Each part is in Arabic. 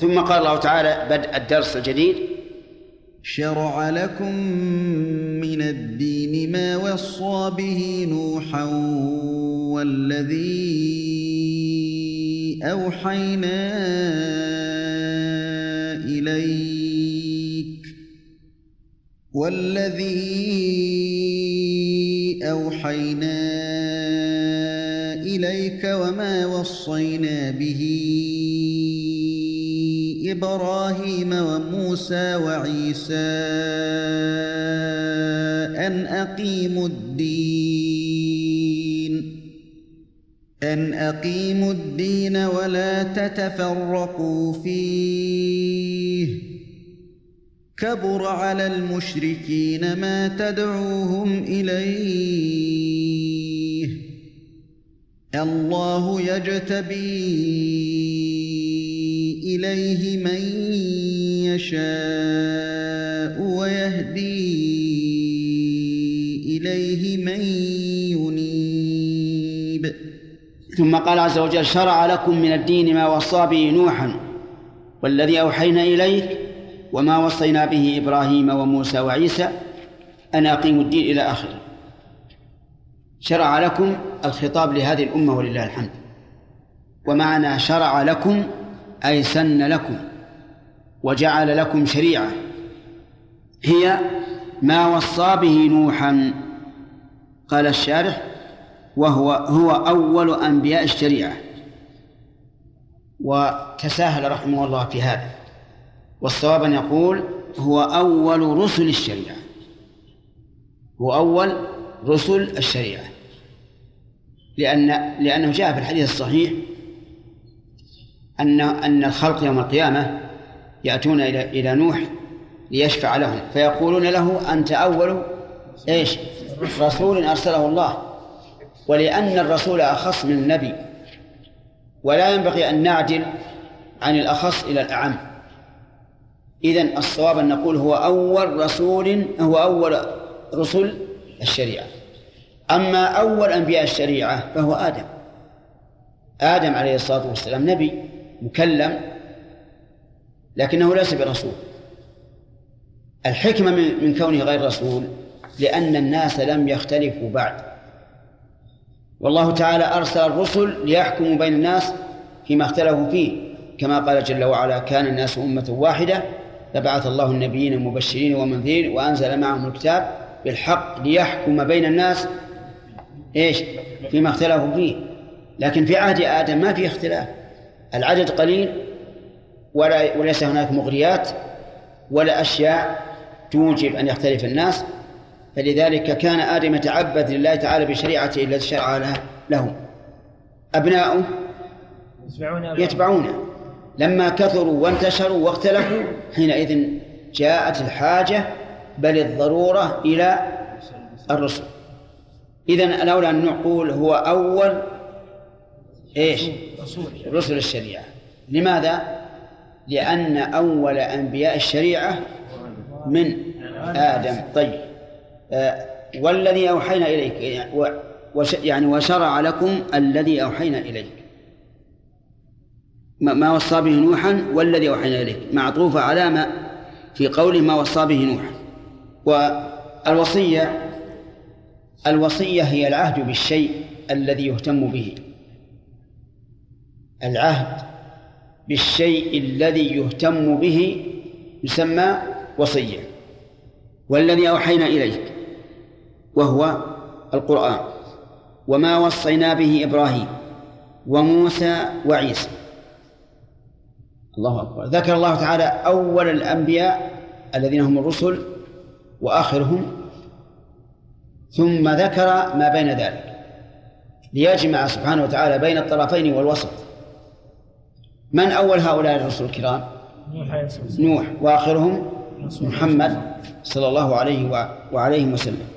ثم قال الله تعالى بدء الدرس الجديد. شرع لكم من الدين ما وصى به نوحا والذي أوحينا إليك والذي أوحينا إليك وما وصينا به إبراهيم وموسى وعيسى أن أقيموا الدين. أن أقيموا الدين ولا تتفرقوا فيه. كبر على المشركين ما تدعوهم إليه. الله يجتبي إليه من يشاء ويهدي إليه من ينيب. ثم قال عز وجل شرع لكم من الدين ما وصى به نوحا والذي أوحينا إليك وما وصينا به إبراهيم وموسى وعيسى أن أقيموا الدين إلى آخره. شرع لكم الخطاب لهذه الأمة ولله الحمد. ومعنى شرع لكم أي سن لكم وجعل لكم شريعة. هي ما وصى به نوحا قال الشارح وهو هو أول أنبياء الشريعة. وتساهل رحمه الله في هذا. والصواب أن يقول هو أول رسل الشريعة. هو أول رسل الشريعة. لأن لأنه جاء في الحديث الصحيح أن أن الخلق يوم القيامة يأتون إلى إلى نوح ليشفع لهم فيقولون له أنت أول إيش؟ رسول أرسله الله. ولأن الرسول أخص من النبي. ولا ينبغي أن نعدل عن الأخص إلى الأعم. إذن الصواب أن نقول هو أول رسول هو أول رسل الشريعة. أما أول أنبياء الشريعة فهو آدم. آدم عليه الصلاة والسلام نبي. مكلم لكنه ليس برسول. الحكمة من كونه غير رسول لأن الناس لم يختلفوا بعد. والله تعالى أرسل الرسل ليحكموا بين الناس فيما اختلفوا فيه. كما قال جل وعلا كان الناس أمة واحدة فبعث الله النبيين مبشرين ومنذرين وأنزل معهم الكتاب بالحق ليحكم بين الناس. إيش؟ فيما اختلفوا فيه. لكن في عهد آدم ما في اختلاف. العدد قليل ولا وليس هناك مغريات ولا أشياء توجب أن يختلف الناس فلذلك كان آدم يتعبد لله تعالى بشريعته التي شرع له. أبناؤه يتبعونه لما كثروا وانتشروا واختلفوا حينئذ جاءت الحاجة بل الضرورة إلى الرسل. إذن الأولى أن نقول هو أول إيش؟ رسل الشريعة. لماذا؟ لأن أول أنبياء الشريعة من آدم. طيب. آه والذي أوحينا إليك يعني وشرع لكم الذي أوحينا إليك. ما وصى به نوحا والذي أوحينا إليك. معطوفة على ما في قوله ما وصى به نوحا. والوصية الوصية هي العهد بالشيء الذي يهتم به. العهد بالشيء الذي يهتم به يسمى وصية والذي أوحينا إليك وهو القرآن وما وصينا به إبراهيم وموسى وعيسى. الله أكبر. ذكر الله تعالى أول الأنبياء الذين هم الرسل وآخرهم ثم ذكر ما بين ذلك ليجمع سبحانه وتعالى بين الطرفين والوسط. من أول هؤلاء الرسل الكرام؟ نوح وآخرهم محمد صلى الله عليه وعليه وسلم.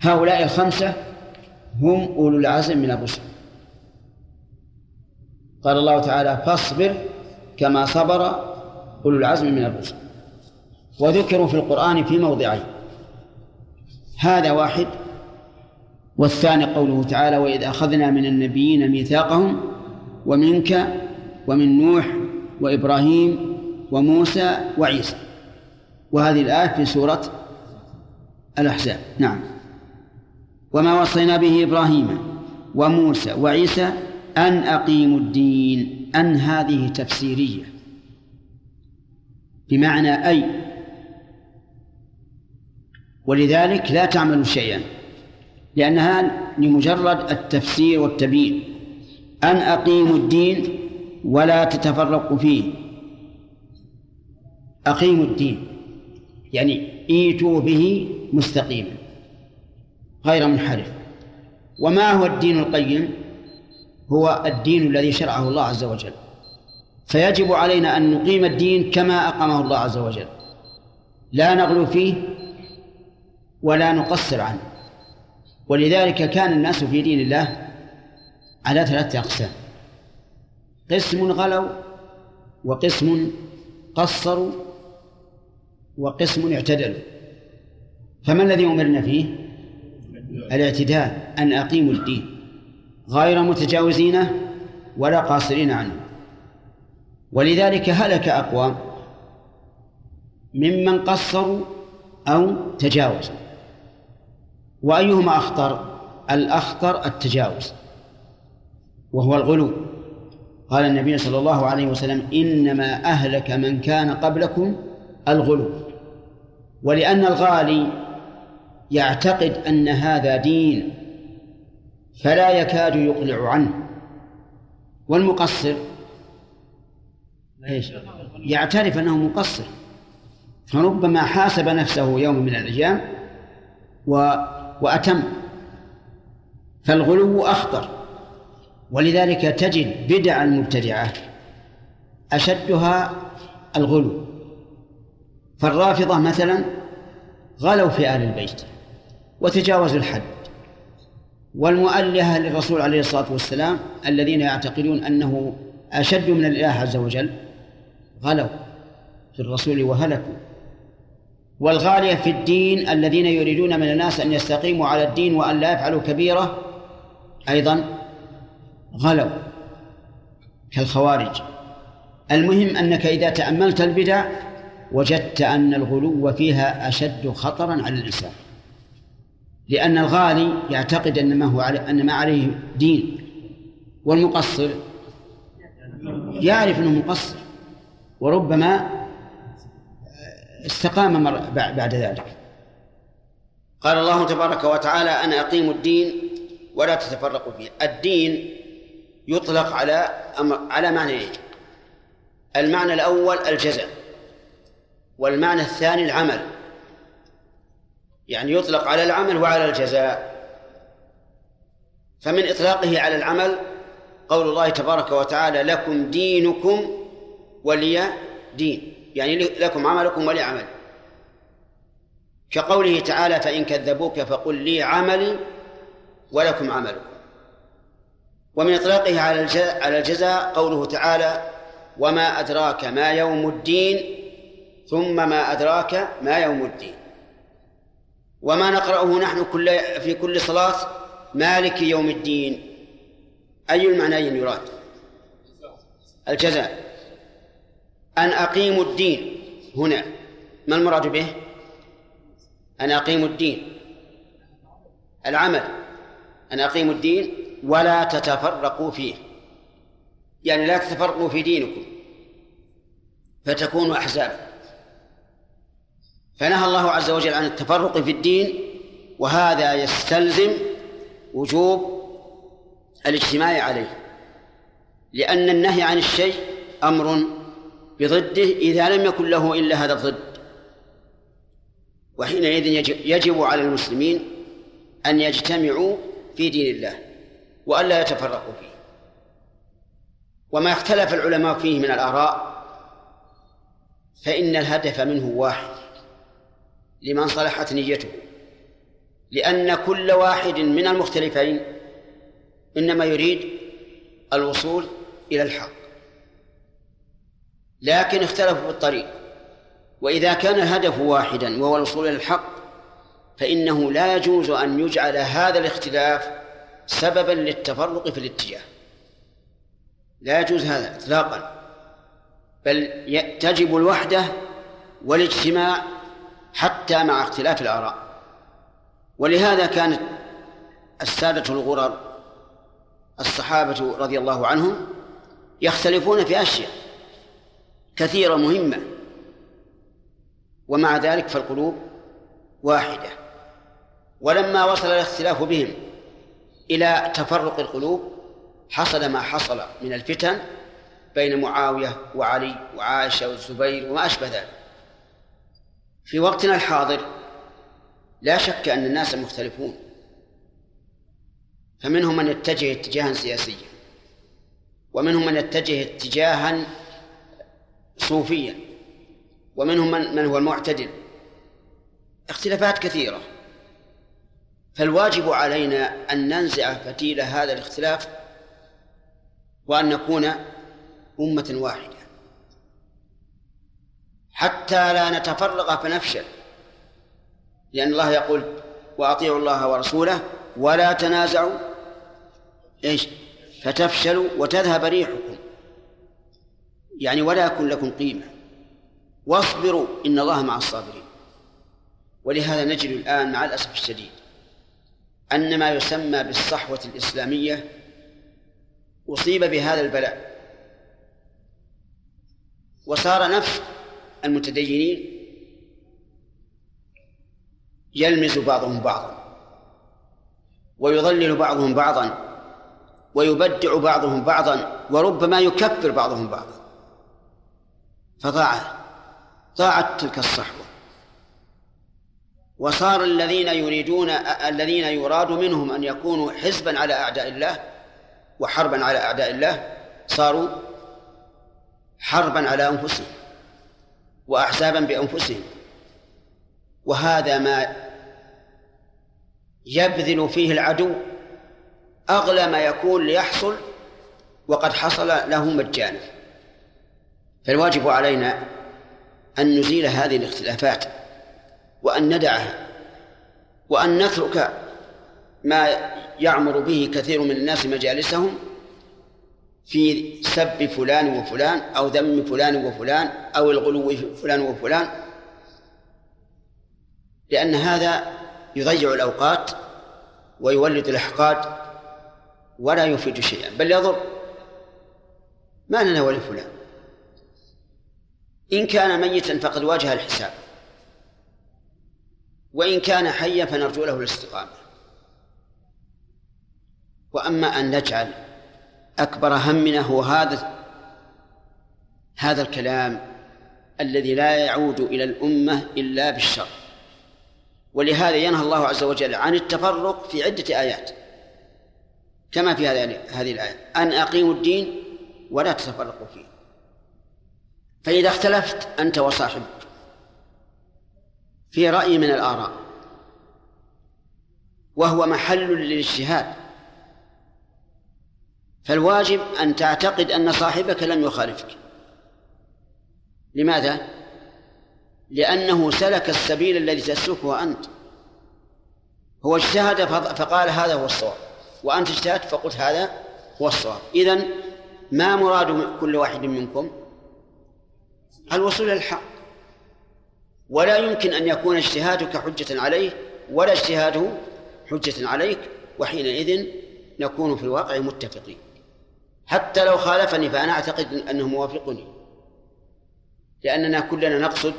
هؤلاء الخمسة هم أولو العزم من الرسل. قال الله تعالى فاصبر كما صبر أولو العزم من الرسل. وذكروا في القرآن في موضعين. هذا واحد والثاني قوله تعالى وإذ أخذنا من النبيين ميثاقهم ومنك ومن نوح وإبراهيم وموسى وعيسى. وهذه الآية في سورة الأحزاب. نعم. وما وصينا به إبراهيم وموسى وعيسى أن أقيموا الدين أن هذه تفسيرية. بمعنى أي؟ ولذلك لا تعمل شيئا لأنها لمجرد التفسير والتبيين. أن أقيموا الدين ولا تتفرقوا فيه. أقيموا الدين. يعني إيتوا به مستقيما. غير منحرف. وما هو الدين القيم؟ هو الدين الذي شرعه الله عز وجل. فيجب علينا أن نقيم الدين كما أقامه الله عز وجل. لا نغلو فيه ولا نقصر عنه. ولذلك كان الناس في دين الله على ثلاثة أقسام. قسم غلوا وقسم قصروا وقسم اعتدلوا. فما الذي أمرنا فيه؟ الاعتدال أن أقيموا الدين. غير متجاوزين ولا قاصرين عنه. ولذلك هلك أقوام ممن قصروا أو تجاوزوا. وأيهما أخطر؟ الأخطر التجاوز وهو الغلو. قال النبي صلى الله عليه وسلم إنما أهلك من كان قبلكم الغلو. ولأن الغالي يعتقد أن هذا دين فلا يكاد يقلع عنه. والمقصر إيش؟ يعترف أنه مقصر. فربما حاسب نفسه يوم من الأيام و... وأتم. فالغلو أخطر. ولذلك تجد بدع المبتدعة أشدها الغلو. فالرافضة مثلا غلوا في آل البيت وتجاوزوا الحد. والمؤلهة للرسول عليه الصلاة والسلام الذين يعتقدون أنه أشد من الإله عز وجل غلوا في الرسول وهلكوا. والغالية في الدين الذين يريدون من الناس أن يستقيموا على الدين وأن لا يفعلوا كبيرة أيضا غلوا كالخوارج. المهم أنك إذا تأملت البدع وجدت أن الغلو فيها أشد خطرا على الإنسان. لأن الغالي يعتقد أن ما هو علي أن ما عليه دين. والمقصر يعرف أنه مقصر. وربما استقام بعد ذلك. قال الله تبارك وتعالى أنا أقيم الدين ولا تتفرقوا فيه. الدين يطلق على على معنيين. المعنى الأول الجزاء والمعنى الثاني العمل. يعني يطلق على العمل وعلى الجزاء. فمن إطلاقه على العمل قول الله تبارك وتعالى لكم دينكم ولي دين. يعني لكم عملكم ولي عمل. كقوله تعالى فإن كذبوك فقل لي عملي ولكم عملكم. ومن إطلاقه على على الجزاء قوله تعالى وما أدراك ما يوم الدين ثم ما أدراك ما يوم الدين. وما نقرأه نحن كل في كل صلاة مالك يوم الدين. أي المعنيين يراد؟ الجزاء. أن أقيموا الدين. هنا. ما المراد به؟ أن أقيموا الدين. العمل. أن أقيموا الدين. ولا تتفرقوا فيه. يعني لا تتفرقوا في دينكم. فتكونوا أحزابا فنهى الله عز وجل عن التفرق في الدين وهذا يستلزم وجوب الاجتماع عليه. لأن النهي عن الشيء أمر بضده إذا لم يكن له إلا هذا الضد. وحينئذ يجب على المسلمين أن يجتمعوا في دين الله. وألا يتفرقوا فيه. وما اختلف العلماء فيه من الآراء فإن الهدف منه واحد لمن صلحت نيته. لأن كل واحد من المختلفين إنما يريد الوصول إلى الحق. لكن اختلفوا في الطريق. وإذا كان الهدف واحدا وهو الوصول إلى الحق فإنه لا يجوز أن يجعل هذا الاختلاف سببا للتفرق في الاتجاه. لا يجوز هذا إطلاقا. بل تجب الوحدة والاجتماع حتى مع اختلاف الآراء. ولهذا كانت السادة الغرر الصحابة رضي الله عنهم يختلفون في أشياء كثيرة مهمة. ومع ذلك فالقلوب واحدة. ولما وصل الاختلاف بهم إلى تفرق القلوب حصل ما حصل من الفتن بين معاوية وعلي وعائشة والزبير وما أشبه ذلك. في وقتنا الحاضر لا شك أن الناس مختلفون فمنهم من يتجه اتجاها سياسيا ومنهم من يتجه اتجاها صوفيا ومنهم من, من هو المعتدل. اختلافات كثيرة. فالواجب علينا أن ننزع فتيل هذا الاختلاف وأن نكون أمة واحدة. حتى لا نتفرق فنفشل. لأن الله يقول وأطيعوا الله ورسوله ولا تنازعوا. إيش؟ فتفشلوا وتذهب ريحكم. يعني ولا يكن لكم قيمة. واصبروا إن الله مع الصابرين. ولهذا نجد الآن مع الأسف الشديد. أن ما يسمى بالصحوة الإسلامية أصيب بهذا البلاء. وصار نفس المتدينين يلمز بعضهم بعضا ويضلل بعضهم بعضا ويبدع بعضهم بعضا وربما يكفر بعضهم بعضا. فضاع ضاعت تلك الصحوة. وصار الذين يريدون الذين يراد منهم أن يكونوا حزبا على أعداء الله وحربا على أعداء الله صاروا حربا على أنفسهم وأحزابا بأنفسهم. وهذا ما يبذل فيه العدو أغلى ما يكون ليحصل وقد حصل له مجانا فالواجب علينا أن نزيل هذه الاختلافات. وأن ندعها وأن نترك ما يعمر به كثير من الناس مجالسهم في سب فلان وفلان أو ذم فلان وفلان أو الغلو في فلان وفلان لأن هذا يضيع الأوقات ويولد الإحقاد ولا يفيد شيئا. بل يضر. ما لنا ولفلان. إن كان ميتا فقد واجه الحساب. وإن كان حيا فنرجو له الاستقامة. وأما أن نجعل أكبر همنا هو هذا هذا الكلام الذي لا يعود إلى الأمة إلا بالشر. ولهذا ينهى الله عز وجل عن التفرق في عدة آيات. كما في هذه الآية. أن أقيموا الدين ولا تتفرقوا فيه. فإذا اختلفت أنت وصاحبك. في رأي من الآراء. وهو محل للاجتهاد. فالواجب أن تعتقد أن صاحبك لم يخالفك. لماذا؟ لأنه سلك السبيل الذي تسلكه أنت. هو اجتهد فقال هذا هو الصواب. وأنت اجتهدت فقلت هذا هو الصواب. إذن ما مراد كل واحد منكم؟ الوصول إلى الحق. ولا يمكن أن يكون اجتهادك حجة عليه ولا اجتهاده حجة عليك وحينئذ نكون في الواقع متفقين. حتى لو خالفني فأنا أعتقد أنه موافقني. لأننا كلنا نقصد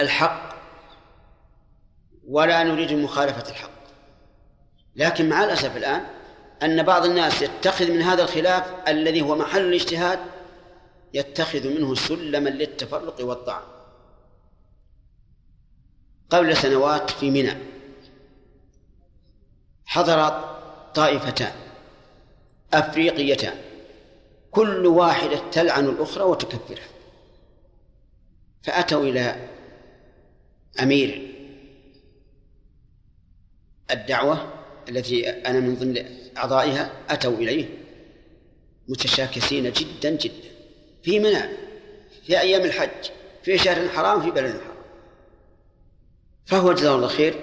الحق ولا نريد مخالفة الحق. لكن مع الأسف الآن أن بعض الناس يتخذ من هذا الخلاف الذي هو محل الاجتهاد يتخذ منه سلما للتفرق والطعن. قبل سنوات في منى. حضرت طائفتان أفريقيتان كل واحدة تلعن الأخرى وتكفرها. فأتوا إلى أمير الدعوة التي أنا من ضمن أعضائها أتوا إليه متشاكسين جدا جدا. في منى في أيام الحج في شهر حرام في بلد حرام. فهو جزاه الله خير.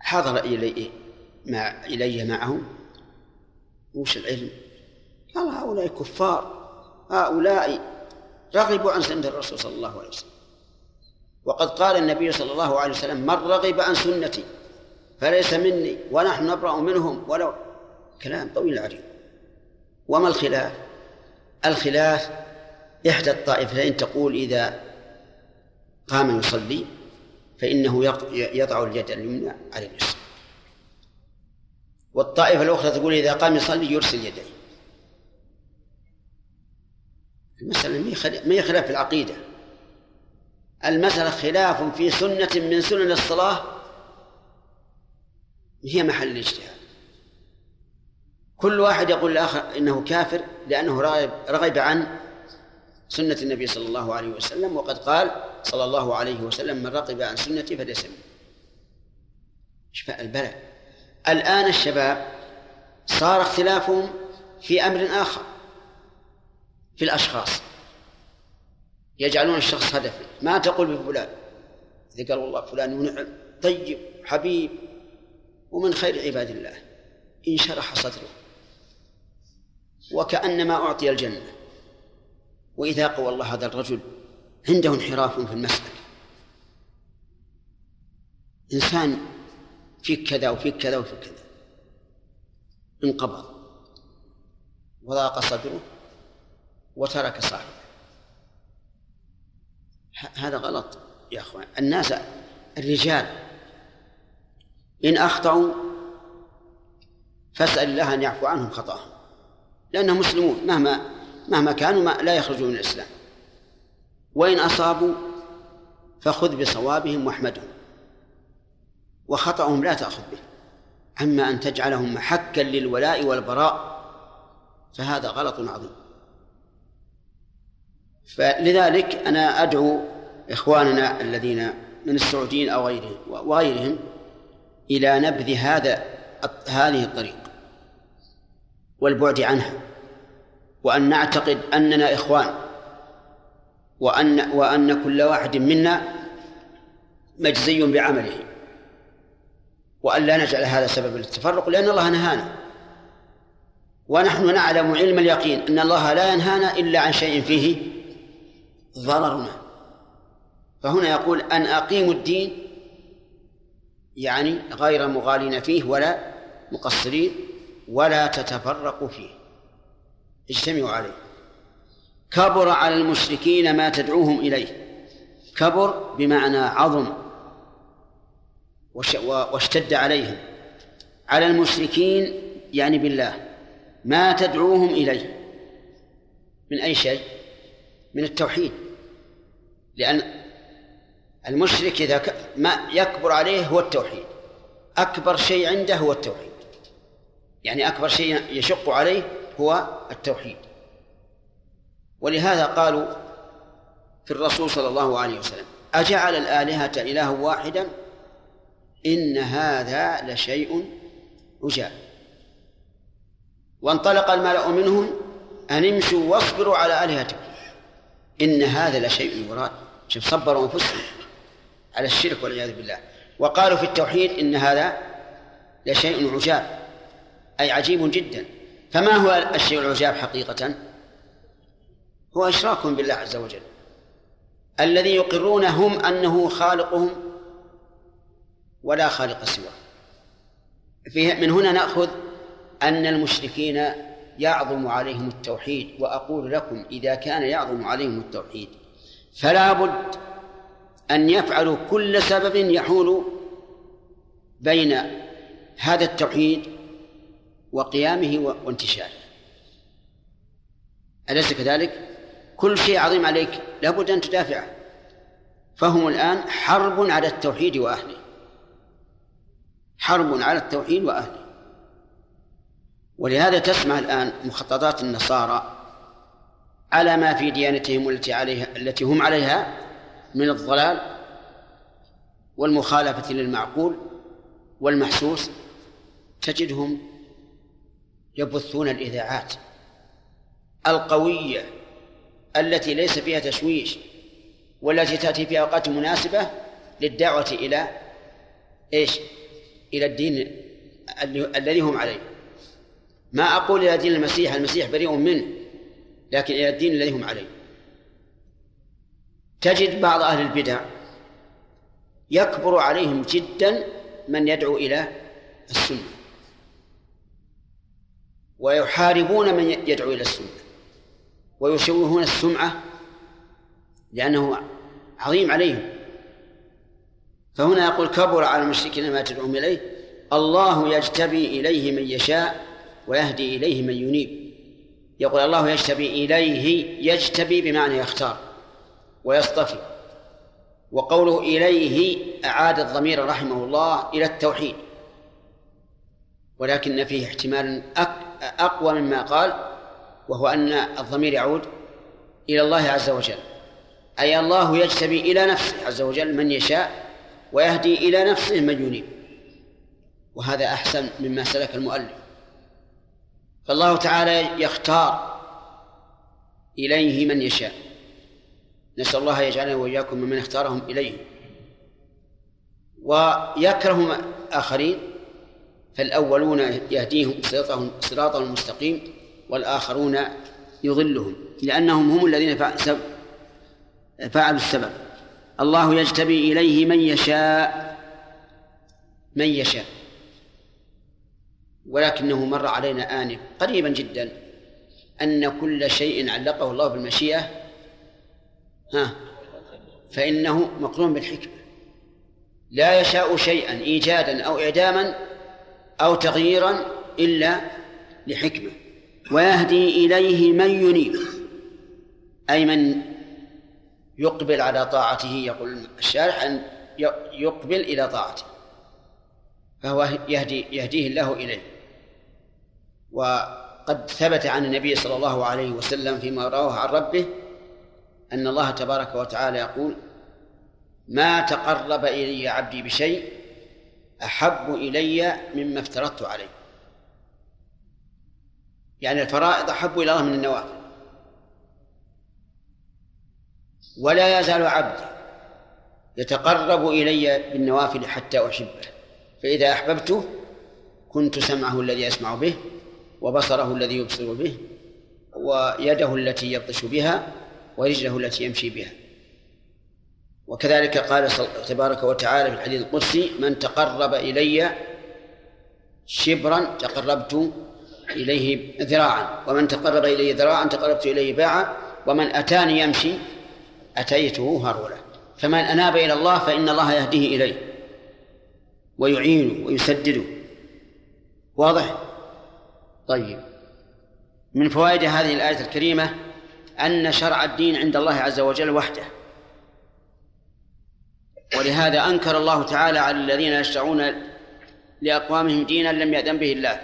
حضر إلي مع إلي معهم. وش العلم؟ قال هؤلاء كفار. هؤلاء رغبوا عن سنة الرسول صلى الله عليه وسلم. وقد قال النبي صلى الله عليه وسلم من رغب عن سنتي فليس مني ونحن نبرأ منهم ولو كلام طويل عريض. وما الخلاف؟ الخلاف إحدى الطائفتين تقول إذا قام يصلي فإنه يضع اليد اليمنى على اليسرى. والطائفة الأخرى تقول إذا قام يصلي يرسل يديه. المسألة ما هي خلاف في العقيدة. المسألة خلاف في سنة من سنن الصلاة. هي محل الاجتهاد. كل واحد يقول الآخر إنه كافر لأنه رغب عن سنة النبي صلى الله عليه وسلم وقد قال صلى الله عليه وسلم من رغب عن سنتي فليس شفاء البلاء الآن الشباب صار اختلافهم في أمر آخر في الأشخاص. يجعلون الشخص هدفا ما تقول بفلان؟ إذا قال والله فلان نعم طيب حبيب ومن خير عباد الله. انشرح صدره. وكأنما أعطي الجنة. وإذا قوى الله هذا الرجل عنده انحراف في المسألة. إنسان فيك كذا وفيك كذا وفيك كذا. انقبض. وضاق صدره وترك صاحبه. هذا غلط يا أخوان. الناس الرجال إن أخطأوا فاسأل الله أن يعفو عنهم خطأهم. لأنهم مسلمون مهما مهما كانوا ما لا يخرجون من الإسلام. وإن أصابوا فخذ بصوابهم واحمدهم. وخطأهم لا تأخذ به. أما أن تجعلهم محكا للولاء والبراء فهذا غلط عظيم. فلذلك أنا أدعو إخواننا الذين من السعوديين أو غيرهم وغيرهم إلى نبذ هذا هذه الطريق والبعد عنها. وأن نعتقد أننا إخوان وأن وأن كل واحد منا مجزي بعمله وأن لا نجعل هذا سببا للتفرق لأن الله نهانا ونحن نعلم علم اليقين أن الله لا ينهانا إلا عن شيء فيه ضررنا. فهنا يقول أن أقيموا الدين يعني غير مغالين فيه ولا مقصرين ولا تتفرقوا فيه. اجتمعوا عليه. كبر على المشركين ما تدعوهم إليه. كبر بمعنى عظم. واشتد عليهم. على المشركين يعني بالله. ما تدعوهم إليه. من أي شيء؟ من التوحيد. لأن المشرك إذا ما يكبر عليه هو التوحيد. أكبر شيء عنده هو التوحيد. يعني أكبر شيء يشق عليه هو التوحيد. ولهذا قالوا في الرسول صلى الله عليه وسلم أجعل الآلهة إله واحدا؟ إن هذا لشيء عجاب. وانطلق الملأ منهم أن امشوا واصبروا على آلهتكم. إن هذا لشيء يراد شوف صبروا أنفسهم على الشرك والعياذ بالله. وقالوا في التوحيد إن هذا لشيء عجاب أي عجيب جدا. فما هو الشيء العجاب حقيقة؟ هو إشراك بالله عز وجل. الذي يقرون هم أنه خالقهم ولا خالق سواه. فيه من هنا نأخذ أن المشركين يعظم عليهم التوحيد وأقول لكم إذا كان يعظم عليهم التوحيد فلا بد أن يفعلوا كل سبب يحول بين هذا التوحيد وقيامه وانتشاره. أليس كذلك؟ كل شيء عظيم عليك لابد أن تدافعه. فهم الآن حرب على التوحيد وأهله. حرب على التوحيد وأهله. ولهذا تسمع الآن مخططات النصارى على ما في ديانتهم التي عليها التي هم عليها من الضلال والمخالفة للمعقول والمحسوس. تجدهم يبثون الإذاعات القوية التي ليس فيها تشويش والتي تأتي في أوقات مناسبة للدعوة إلى إيش؟ إلى الدين الذي هم عليه. ما أقول إلى دين المسيح المسيح بريء منه لكن إلى الدين الذي هم عليه. تجد بعض أهل البدع يكبر عليهم جدا من يدعو إلى السنة. ويحاربون من يدعو إلى السنة ويشوهون السمعة لأنه عظيم عليهم. فهنا يقول كبر على المشركين ما تدعوهم إليه. الله يجتبي إليه من يشاء ويهدي إليه من ينيب. يقول الله يجتبي إليه يجتبي بمعنى يختار ويصطفي. وقوله إليه أعاد الضمير رحمه الله إلى التوحيد. ولكن فيه احتمال أقوى مما قال وهو أن الضمير يعود إلى الله عز وجل. أي الله يجتبي إلى نفسه عز وجل من يشاء ويهدي إلى نفسه من ينيب. وهذا أحسن مما سلك المؤلف. فالله تعالى يختار إليه من يشاء. نسأل الله يجعلنا وإياكم ممن اختارهم إليه. ويكره آخرين فالأولون يهديهم صراطهم صراطهم المستقيم والآخرون يضلهم لأنهم هم الذين فعلوا السبب. الله يجتبي إليه من يشاء من يشاء. ولكنه مر علينا آنف قريبا جدا أن كل شيء علقه الله بالمشيئة. ها فإنه مقرون بالحكمة. لا يشاء شيئا إيجادا أو إعداما أو تغييرا إلا لحكمة. ويهدي إليه من ينيب أي من يقبل على طاعته يقول الشارح أن يقبل إلى طاعته فهو يهدي يهديه الله إليه. وقد ثبت عن النبي صلى الله عليه وسلم فيما رواه عن ربه أن الله تبارك وتعالى يقول ما تقرب إلي عبدي بشيء أحب إلي مما افترضت عليه. يعني الفرائض أحب إلى الله من النوافل. ولا يزال عبدي يتقرب إلي بالنوافل حتى أحبه. فإذا أحببته كنت سمعه الذي يسمع به وبصره الذي يبصر به ويده التي يبطش بها ورجله التي يمشي بها. وكذلك قال تبارك وتعالى في الحديث القدسي من تقرب إلي شبرا تقربت إليه ذراعا ومن تقرب إلي ذراعا تقربت إليه باعا ومن أتاني يمشي أتيته هرولا. فمن أناب إلى الله فإن الله يهديه إليه ويعينه ويسدده. واضح؟ طيب. من فوائد هذه الآية الكريمة أن شرع الدين عند الله عز وجل وحده. ولهذا أنكر الله تعالى على الذين يشرعون لأقوامهم دينا لم يأذن به الله.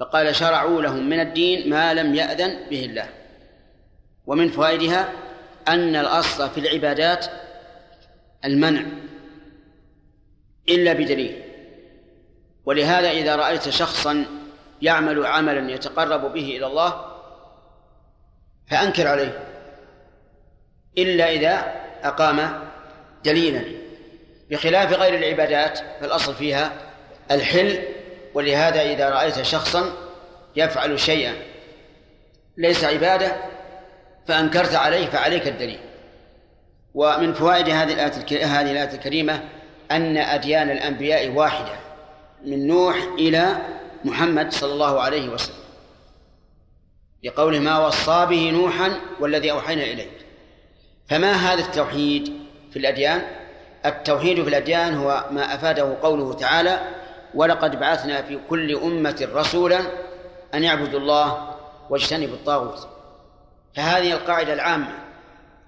فقال شرعوا لهم من الدين ما لم يأذن به الله. ومن فوائدها أن الأصل في العبادات المنع إلا بدليل. ولهذا إذا رأيت شخصا يعمل عملا يتقرب به إلى الله فأنكر عليه. إلا إذا أقام دليلا بخلاف غير العبادات فالأصل فيها الحل ولهذا إذا رأيت شخصا يفعل شيئا ليس عبادة فأنكرت عليه فعليك الدليل. ومن فوائد هذه الآية هذه الآية الكريمة أن أديان الأنبياء واحدة من نوح إلى محمد صلى الله عليه وسلم. لقوله ما وصى به نوحا والذي أوحينا إليه. فما هذا التوحيد؟ في الأديان التوحيد في الأديان هو ما أفاده قوله تعالى ولقد بعثنا في كل أمة رسولا أن يعبدوا الله واجتنبوا الطاغوت. فهذه القاعدة العامة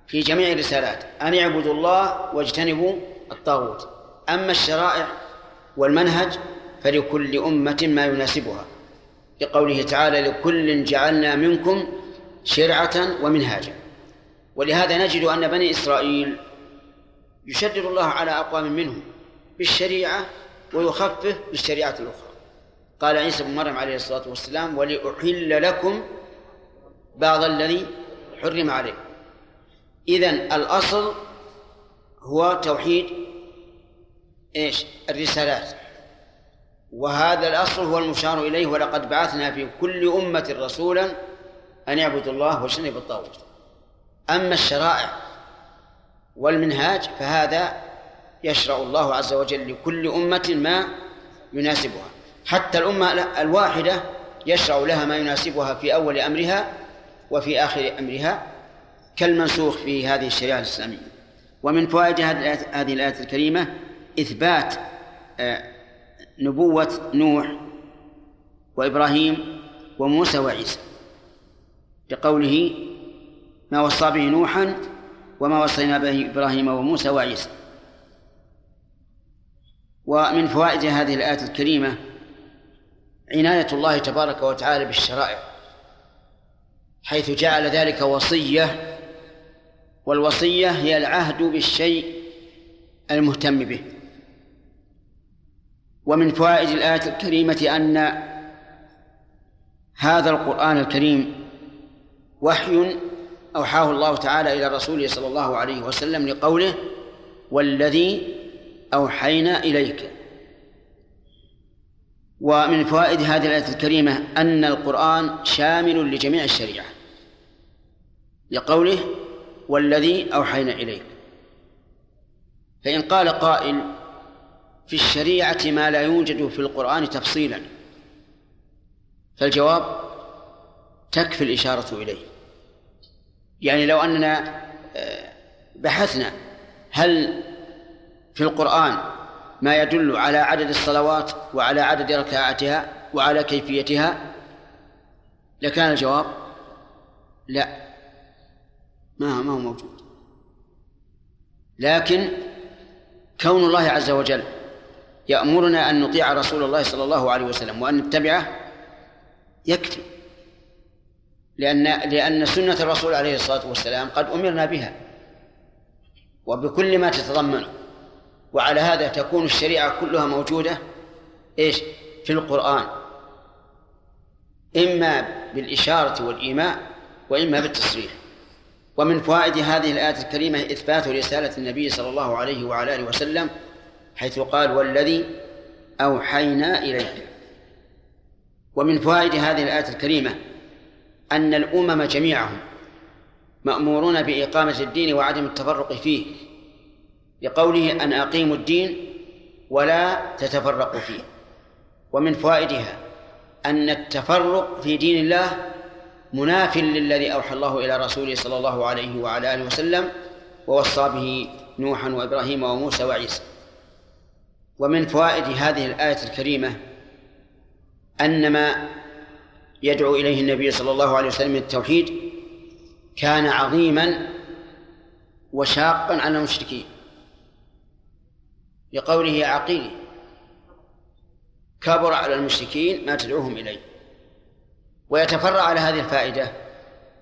في جميع الرسالات أن يعبدوا الله واجتنبوا الطاغوت. أما الشرائع والمنهج فلكل أمة ما يناسبها لقوله تعالى لكل جعلنا منكم شرعة ومنهاجا. ولهذا نجد أن بني إسرائيل يشدد الله على أقوام منهم بالشريعة ويخفف بالشريعة الأخرى. قال عيسى بن مريم عليه الصلاة والسلام ولأحل لكم بعض الذي حرم عليه. إذن الأصل هو توحيد إيش؟ الرسالات. وهذا الأصل هو المشار إليه ولقد بعثنا في كل أمة رسولا أن يعبدوا الله واجتنبوا الطاغوت أما الشرائع والمنهاج فهذا يشرع الله عز وجل لكل أمة ما يناسبها. حتى الأمة الواحدة يشرع لها ما يناسبها في أول أمرها وفي آخر أمرها كالمنسوخ في هذه الشريعة الإسلامية. ومن فوائد هذه الآية الكريمة إثبات آه، نبوة نوح وإبراهيم وموسى وعيسى. لقوله ما وصى به نوحا وما وصينا به إبراهيم وموسى وعيسى. ومن فوائد هذه الآية الكريمة عناية الله تبارك وتعالى بالشرائع حيث جعل ذلك وصية والوصية هي العهد بالشيء المهتم به. ومن فوائد الآية الكريمة أن هذا القرآن الكريم وحي أوحاه الله تعالى إلى رسوله صلى الله عليه وسلم لقوله والذي أوحينا إليك. ومن فوائد هذه الآية الكريمة أن القرآن شامل لجميع الشريعة لقوله والذي أوحينا إليك. فإن قال قائل في الشريعة ما لا يوجد في القرآن تفصيلا. فالجواب تكفي الإشارة إليه. يعني لو أننا آه، بحثنا هل في القرآن ما يدل على عدد الصلوات وعلى عدد ركعاتها وعلى كيفيتها؟ لكان الجواب لا. ما ما هو موجود. لكن كون الله عز وجل يأمرنا أن نطيع رسول الله صلى الله عليه وسلم وأن نتبعه يكفي. لأن لأن سنة الرسول عليه الصلاة والسلام قد أمرنا بها. وبكل ما تتضمنه وعلى هذا تكون الشريعة كلها موجودة. إيش؟ في القرآن. إما بالإشارة والإيماء وإما بالتصريح. ومن فوائد هذه الآية الكريمة إثبات رسالة النبي صلى الله عليه وعلى آله وسلم حيث قال والذي أوحينا إليك. ومن فوائد هذه الآية الكريمة أن الأمم جميعهم مأمورون بإقامة الدين وعدم التفرق فيه لقوله أن أقيموا الدين ولا تتفرقوا فيه. ومن فوائدها أن التفرق في دين الله مناف للذي أوحى الله إلى رسوله صلى الله عليه وعلى آله وسلم ووصى به نوحا وإبراهيم وموسى وعيسى. ومن فوائد هذه الآية الكريمة أن ما يدعو إليه النبي صلى الله عليه وسلم التوحيد كان عظيما وشاقا على المشركين. لقوله عقيل كبر على المشركين ما تدعوهم إليه. ويتفرع على هذه الفائدة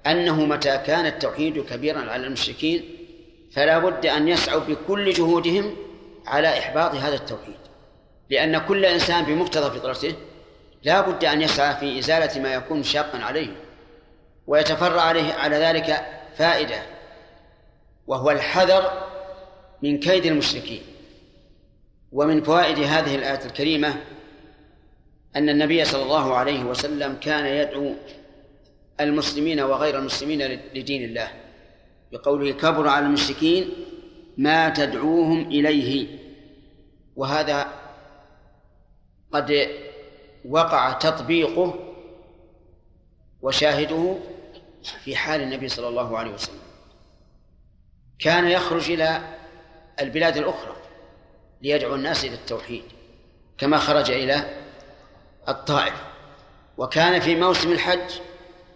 أنه متى كان التوحيد كبيرا على المشركين فلا بد أن يسعوا بكل جهودهم على إحباط هذا التوحيد. لأن كل إنسان بمقتضى فطرته لا بد أن يسعى في إزالة ما يكون شاقا عليه ويتفرع عليه على ذلك فائدة وهو الحذر من كيد المشركين. ومن فوائد هذه الآية الكريمة أن النبي صلى الله عليه وسلم كان يدعو المسلمين وغير المسلمين لدين الله بقوله كبر على المشركين ما تدعوهم إليه. وهذا قد وقع تطبيقه وشاهده في حال النبي صلى الله عليه وسلم. كان يخرج إلى البلاد الأخرى ليدعو الناس إلى التوحيد كما خرج إلى الطائف. وكان في موسم الحج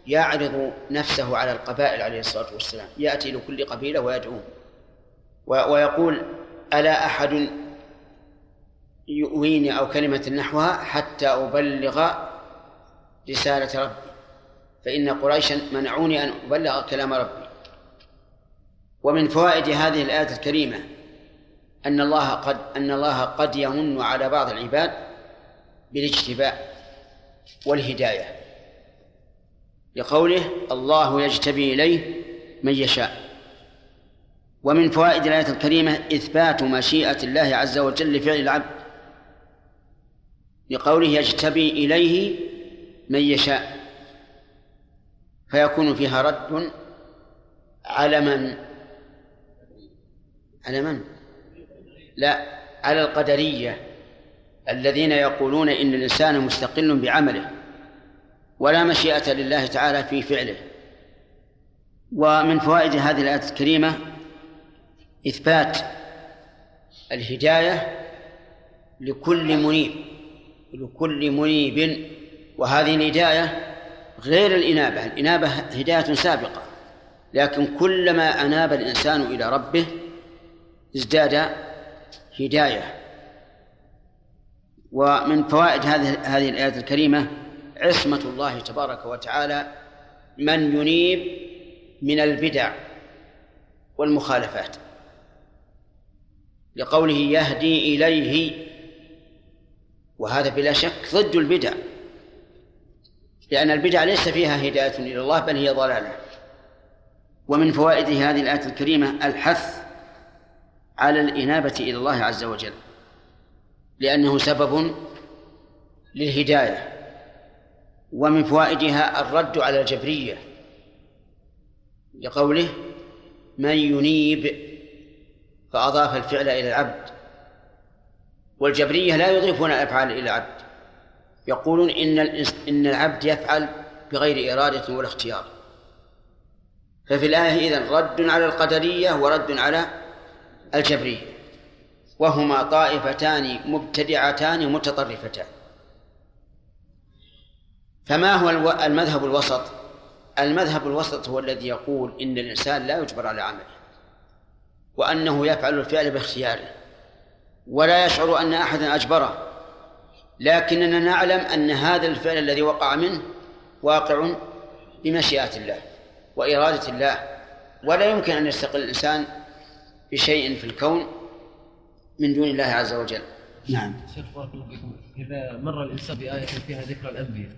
يعرض نفسه على القبائل عليه الصلاة والسلام يأتي لكل قبيلة ويدعوهم ويقول ألا أحد يؤويني أو كلمة نحوها حتى أبلغ رسالة ربي. فإن قريشا منعوني أن أبلغ كلام ربي. ومن فوائد هذه الآية الكريمة أن الله قد أن الله قد يمن على بعض العباد بالاجتباء والهداية. لقوله الله يجتبي إليه من يشاء. ومن فوائد الآية الكريمة إثبات مشيئة الله عز وجل لفعل العبد لقوله يجتبي إليه من يشاء فيكون فيها رد على من؟ على من؟ لا على القدرية الذين يقولون إن الإنسان مستقل بعمله ولا مشيئة لله تعالى في فعله. ومن فوائد هذه الآية الكريمة إثبات الهداية لكل منيب. لكل منيب. وهذه الهداية غير الإنابة. الإنابة هداية سابقة. لكن كلما أناب الإنسان إلى ربه ازداد هداية. ومن فوائد هذه هذه الآية الكريمة عصمة الله تبارك وتعالى من ينيب من البدع والمخالفات. لقوله يهدي إليه وهذا بلا شك ضد البدع. لأن البدع ليس فيها هداية إلى الله بل هي ضلالة. ومن فوائد هذه الآية الكريمة الحث على الإنابة إلى الله عز وجل. لأنه سبب للهداية. ومن فوائدها الرد على الجبرية لقوله من ينيب فأضاف الفعل إلى العبد والجبرية لا يضيفون الأفعال إلى العبد. يقولون إن إن العبد يفعل بغير إرادة ولا اختيار. ففي الآية إذن رد على القدرية ورد على الجبرية. وهما طائفتان مبتدعتان متطرفتان. فما هو المذهب الوسط؟ المذهب الوسط هو الذي يقول إن الإنسان لا يجبر على عمله وأنه يفعل الفعل باختياره. ولا يشعر أن أحدا أجبره. لكننا نعلم أن هذا الفعل الذي وقع منه واقع بمشيئة الله وإرادة الله. ولا يمكن أن يستقل الإنسان بشيء في الكون من دون الله عز وجل. نعم. شيخ بارك الله فيكم إذا مر الإنسان بآية فيها ذكر الأنبياء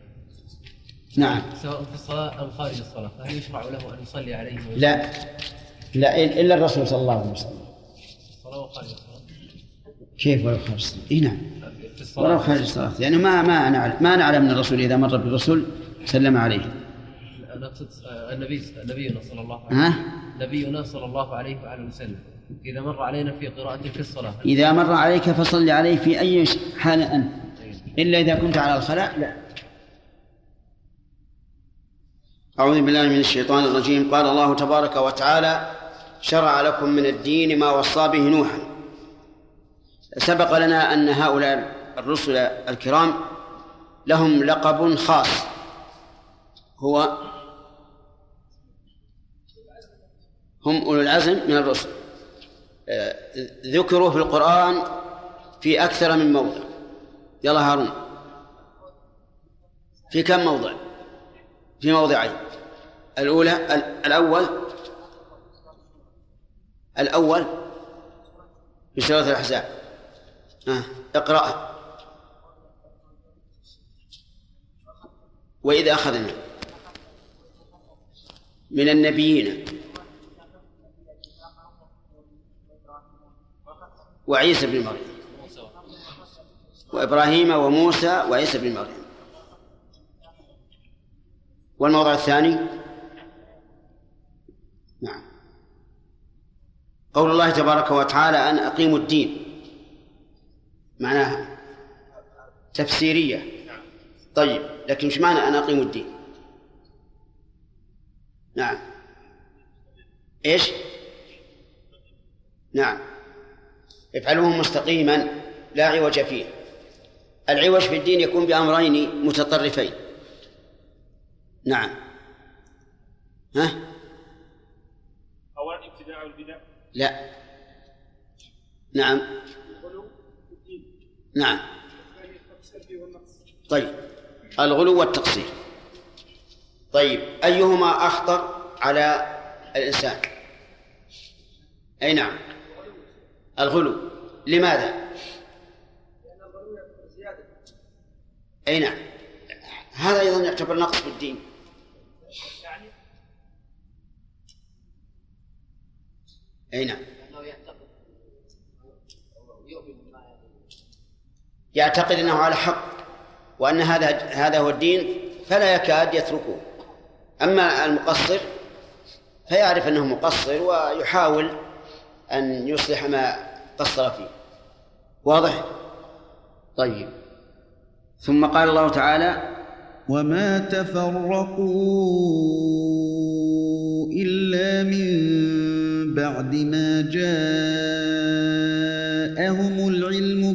نعم. سواء في الصلاة أو خارج الصلاة فهل يشرع له أن يصلي عليه لا. لا إلا الرسول صلى الله عليه وسلم. الصلاة وخارج الصلاة. كيف ولو خارج الصلاة؟ إي نعم. ولو خارج الصلاة. يعني ما ما نعلم ما نعلم ان الرسول إذا مر بالرسول سلم عليه. أنا أقصد النبي نبينا صلى الله عليه وسلم. ها؟ نبينا صلى الله عليه وآله وسلم. إذا مر علينا في قراءة في الصلاة. إذا مر عليك فصل عليه في أي حال أنت. إلا إذا كنت على الخلاء لا. أعوذ بالله من الشيطان الرجيم. قال الله تبارك وتعالى شرع لكم من الدين ما وصى به نوحا. سبق لنا أن هؤلاء الرسل الكرام لهم لقب خاص. هو هم أولو العزم من الرسل. آه، ذكروا في القرآن في أكثر من موضع. يلا هارون. في كم موضع؟ في موضعين. الأولى الأول الأول في سورة الأحزاب. آه. اقرأ. وإذا أخذنا من النبيين. وعيسى بن مريم. وإبراهيم وموسى وعيسى بن مريم. والموضع الثاني. نعم. قول الله تبارك وتعالى أن أقيموا الدين. معناها تفسيرية. طيب لكن إيش معنى أن أقيموا الدين؟ نعم. إيش؟ نعم. افعلوه مستقيما لا عوج فيه. العوج في الدين يكون بأمرين متطرفين. نعم. ها؟ أولا ابتداع البدع؟ لا. نعم. نعم. طيب. الغلو والتقصير. طيب. أيهما أخطر على الإنسان؟ أي نعم. الغلو. لماذا؟ أي نعم. هذا أيضا يعتبر نقص في الدين. أي نعم. يعتقد أنه على حق وأن هذا هذا هو الدين فلا يكاد يتركه. أما المقصر فيعرف أنه مقصر ويحاول أن يصلح ما قصر فيه. واضح؟ طيب. ثم قال الله تعالى وما تفرقوا الا من بعد ما العلم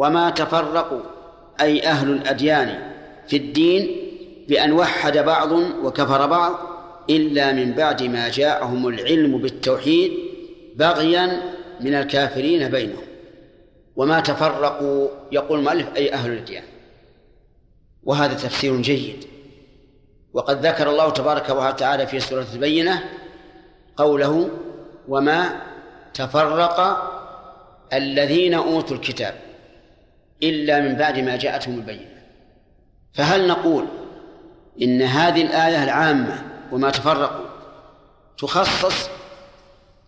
وما تفرقوا أي أهل الأديان في الدين بأن وحد بعض وكفر بعض إلا من بعد ما جاءهم العلم بالتوحيد بغيا من الكافرين بينهم. وما تفرقوا يقول المؤلف أي أهل الأديان. وهذا تفسير جيد. وقد ذكر الله تبارك وتعالى في سورة البينة قوله وما تفرق الذين أوتوا الكتاب. إلا من بعد ما جاءتهم البينة. فهل نقول إن هذه الآية العامة وما تفرقوا تخصص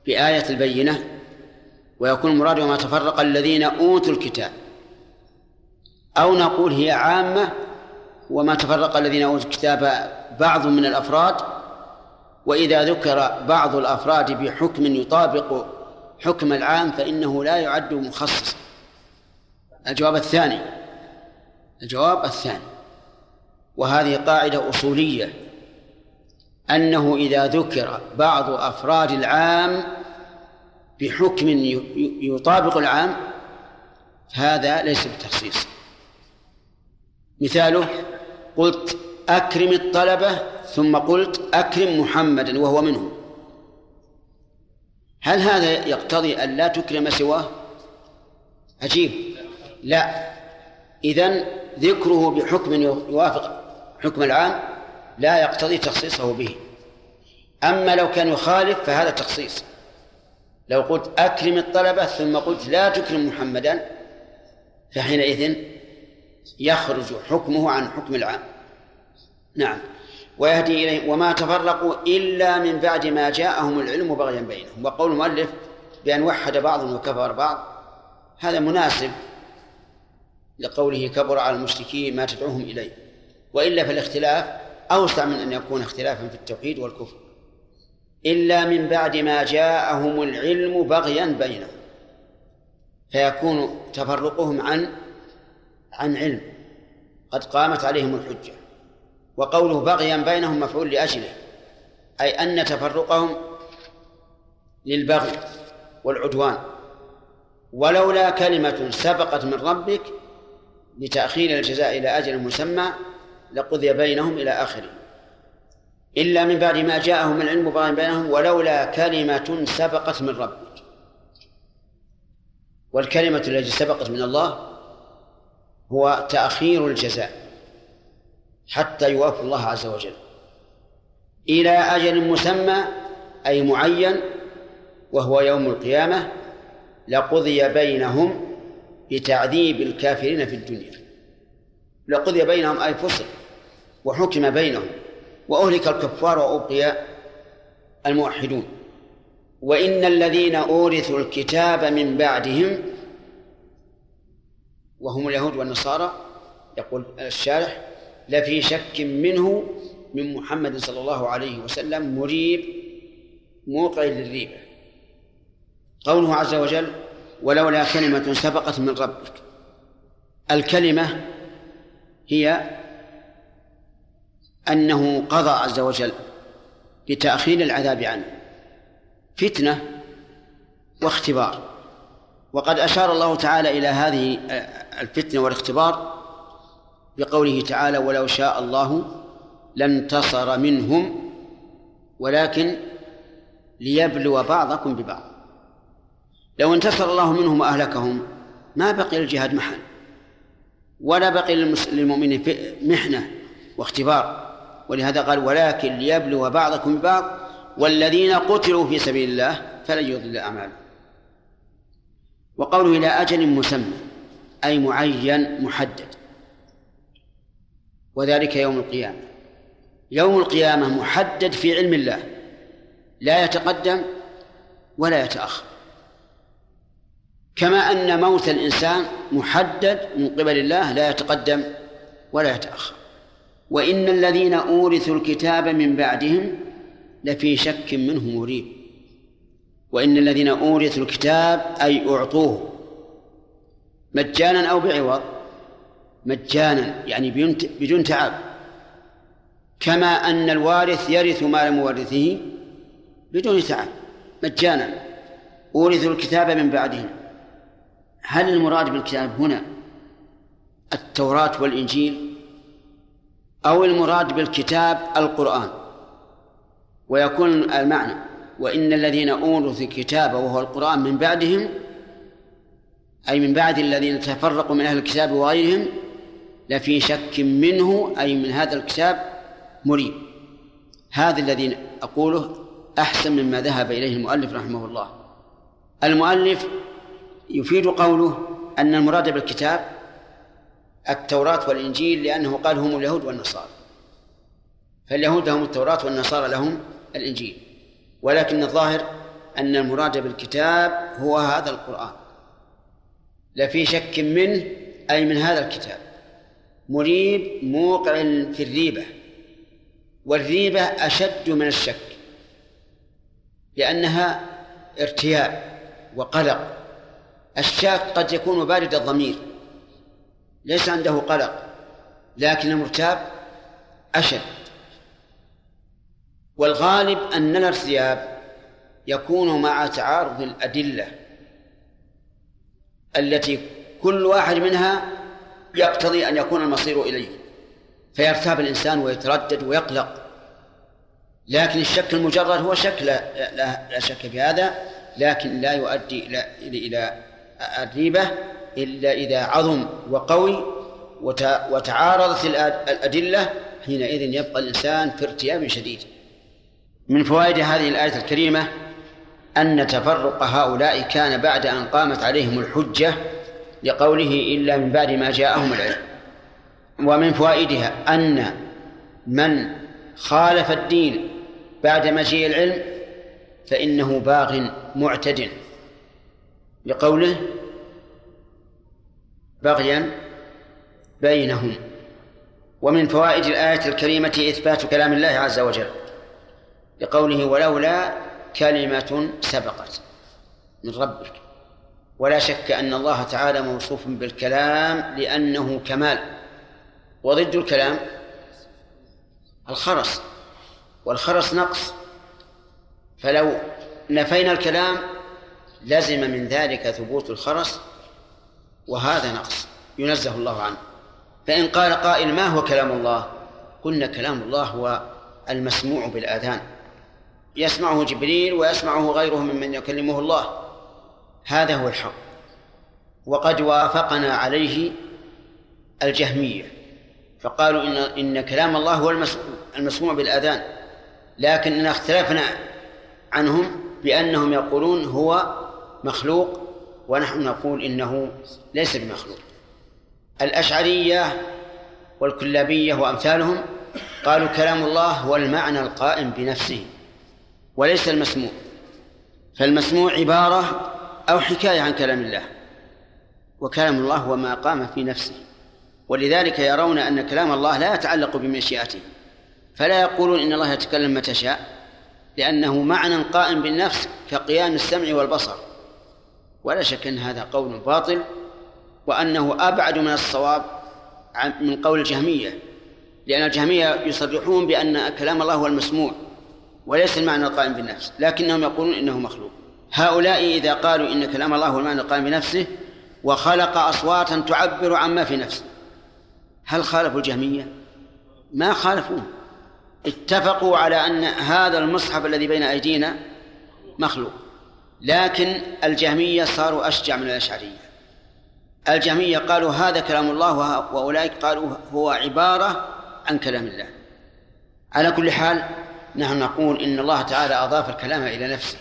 بآية البينة؟ ويكون المراد وما تفرق الذين أوتوا الكتاب. أو نقول هي عامة وما تفرق الذين أوتوا الكتاب بعض من الأفراد وإذا ذكر بعض الأفراد بحكم يطابق حكم العام فإنه لا يعد مخصصا الجواب الثاني. الجواب الثاني. وهذه قاعدة أصولية. أنه إذا ذكر بعض أفراد العام بحكم يطابق العام هذا ليس بتخصيص. مثاله قلت أكرم الطلبة ثم قلت أكرم محمدا وهو منهم. هل هذا يقتضي أن لا تكرم سواه؟ عجيب. لا. إذن ذكره بحكم يوافق حكم العام لا يقتضي تخصيصه به. أما لو كان يخالف فهذا تخصيص. لو قلت أكرم الطلبة ثم قلت لا تكرم محمدا فحينئذ يخرج حكمه عن حكم العام. نعم. ويهدي إليه وما تفرقوا إلا من بعد ما جاءهم العلم بغيا بينهم. وقول المؤلف بأن وحد بعض وكفر بعض هذا مناسب لقوله كبر على المشركين ما تدعوهم إليه وإلا فالاختلاف أوسع من أن يكون اختلافا في التوحيد والكفر. إلا من بعد ما جاءهم العلم بغيا بينهم فيكون تفرقهم عن عن علم. قد قامت عليهم الحجة وقوله بغيا بينهم مفعول لأجله أي أن تفرقهم للبغي والعدوان. ولولا كلمة سبقت من ربك لتأخير الجزاء إلى أجل مسمى لقضي بينهم إلى آخره. إلا من بعد ما جاءهم العلم بينهم ولولا كلمة سبقت من ربك. والكلمة التي سبقت من الله هو تأخير الجزاء حتى يوفي الله عز وجل. إلى أجل مسمى أي معين وهو يوم القيامة لقضي بينهم بتعذيب الكافرين في الدنيا. لقضي بينهم أي فصل وحكم بينهم وأهلك الكفار وأبقي الموحدون. وإن الذين أورثوا الكتاب من بعدهم وهم اليهود والنصارى يقول الشارح لفي شك منه من محمد صلى الله عليه وسلم مريب موقع للريبة. قوله عز وجل ولولا كلمة سبقت من ربك. الكلمة هي أنه قضى عز وجل بتأخير العذاب عنه. فتنة واختبار. وقد أشار الله تعالى إلى هذه الفتنة والاختبار بقوله تعالى ولو شاء الله لانتصر منهم ولكن ليبلو بعضكم ببعض. لو انتصر الله منهم وأهلكهم ما بقي الجهاد محل. ولا بقي للمؤمنين محنة واختبار. ولهذا قال ولكن ليبلو بعضكم ببعض والذين قتلوا في سبيل الله فلن يضل أعمالهم. وقوله إلى أجل مسمى أي معين محدد. وذلك يوم القيامة. يوم القيامة محدد في علم الله. لا يتقدم ولا يتأخر. كما أن موت الإنسان محدد من قبل الله لا يتقدم ولا يتأخر. وإن الذين أورثوا الكتاب من بعدهم لفي شك منه مريب. وإن الذين أورثوا الكتاب أي أعطوه مجانا أو بعوض مجانا يعني بدون تعب. كما أن الوارث يرث مال مورثه بدون تعب مجانا. أورثوا الكتاب من بعدهم. هل المراد بالكتاب هنا التوراة والإنجيل أو المراد بالكتاب القرآن؟ ويكون المعنى وإن الذين أورثوا الكتاب وهو القرآن من بعدهم أي من بعد الذين تفرقوا من أهل الكتاب وغيرهم لفي شك منه أي من هذا الكتاب مريب. هذا الذي أقوله أحسن مما ذهب إليه المؤلف رحمه الله. المؤلف يفيد قوله أن المراد بالكتاب التوراة والإنجيل لأنه قال هم اليهود والنصارى. فاليهود لهم التوراة والنصارى لهم الإنجيل. ولكن الظاهر أن المراد بالكتاب هو هذا القرآن. لفي شك منه أي من هذا الكتاب. مريب موقع في الريبة. والريبة أشد من الشك. لأنها ارتياب وقلق الشاك قد يكون بارد الضمير ليس عنده قلق لكن المرتاب أشد. والغالب أن الارتياب يكون مع تعارض الأدلة التي كل واحد منها يقتضي أن يكون المصير إليه فيرتاب الإنسان ويتردد ويقلق. لكن الشك المجرد هو شك لا, لا, لا شك في هذا لكن لا يؤدي إلى إلى الريبة إلا إذا عظم وقوي وتعارضت الأدلة حينئذ يبقى الإنسان في ارتياب شديد. من فوائد هذه الآية الكريمة أن تفرق هؤلاء كان بعد أن قامت عليهم الحجة لقوله إلا من بعد ما جاءهم العلم. ومن فوائدها أن من خالف الدين بعد مجيء العلم فإنه باغ معتد. لقوله بغيا بينهم ومن فوائد الآية الكريمة إثبات كلام الله عز وجل لقوله ولولا كلمة سبقت من ربك. ولا شك أن الله تعالى موصوف بالكلام لأنه كمال وضد الكلام الخرس والخرس نقص. فلو نفينا الكلام لزم من ذلك ثبوت الخرس وهذا نقص ينزه الله عنه. فإن قال قائل ما هو كلام الله؟ قلنا كلام الله هو المسموع بالآذان. يسمعه جبريل ويسمعه غيره ممن يكلمه الله. هذا هو الحق. وقد وافقنا عليه الجهمية. فقالوا إن إن كلام الله هو المسموع بالآذان. لكننا اختلفنا عنهم بأنهم يقولون هو مخلوق ونحن نقول إنه ليس بمخلوق. الأشعرية والكلابية وأمثالهم قالوا كلام الله هو المعنى القائم بنفسه وليس المسموع. فالمسموع عبارة أو حكاية عن كلام الله وكلام الله هو ما قام في نفسه. ولذلك يرون أن كلام الله لا يتعلق بمشيئته فلا يقولون إن الله يتكلم متى شاء لأنه معنى قائم بالنفس كقيام السمع والبصر. ولا شك أن هذا قول باطل وأنه أبعد من الصواب من قول الجهمية لأن الجهمية يصرحون بأن كلام الله هو المسموع وليس المعنى القائم بالنفس لكنهم يقولون إنه مخلوق. هؤلاء إذا قالوا إن كلام الله هو المعنى القائم بنفسه وخلق أصواتا تعبر عما في نفسه هل خالفوا الجهمية؟ ما خالفوه. اتفقوا على أن هذا المصحف الذي بين أيدينا مخلوق. لكن الجهمية صاروا أشجع من الأشعرية. الجهمية قالوا هذا كلام الله وأولئك قالوا هو عبارة عن كلام الله. على كل حال نحن نقول إن الله تعالى أضاف الكلام إلى نفسه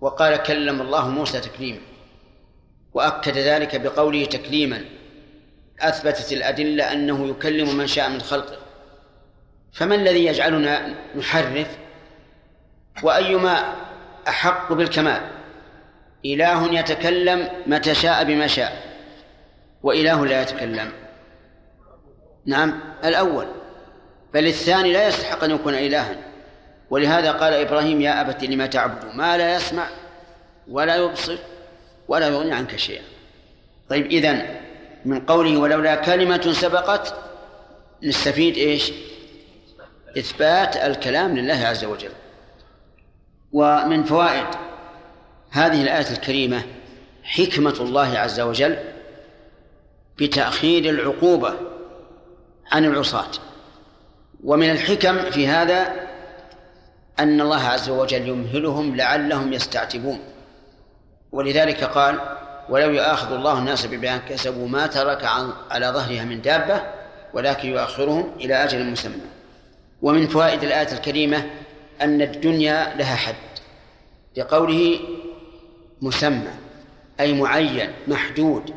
وقال كلم الله موسى تكليما وأكد ذلك بقوله تكليما أثبتت الأدلة أنه يكلم من شاء من خلقه. فما الذي يجعلنا نحرف؟ وأيما أحق بالكمال. إله يتكلم متى شاء بما شاء وإله لا يتكلم. نعم الأول. بل الثاني لا يستحق أن يكون إلها. ولهذا قال إبراهيم يا أبت لما تعبد؟ ما لا يسمع ولا يبصر ولا يغني عنك شيئا. طيب إذن من قوله ولولا كلمة سبقت نستفيد إيش؟ إثبات الكلام لله عز وجل. ومن فوائد هذه الآية الكريمة حكمة الله عز وجل بتأخير العقوبة عن العصاة. ومن الحكم في هذا أن الله عز وجل يمهلهم لعلهم يستعتبون. ولذلك قال ولو يؤاخذ الله الناس بما كسبوا ما ترك عن على ظهرها من دابة ولكن يؤخرهم إلى أجل مسمى. ومن فوائد الآية الكريمة أن الدنيا لها حد لقوله مسمى أي معين محدود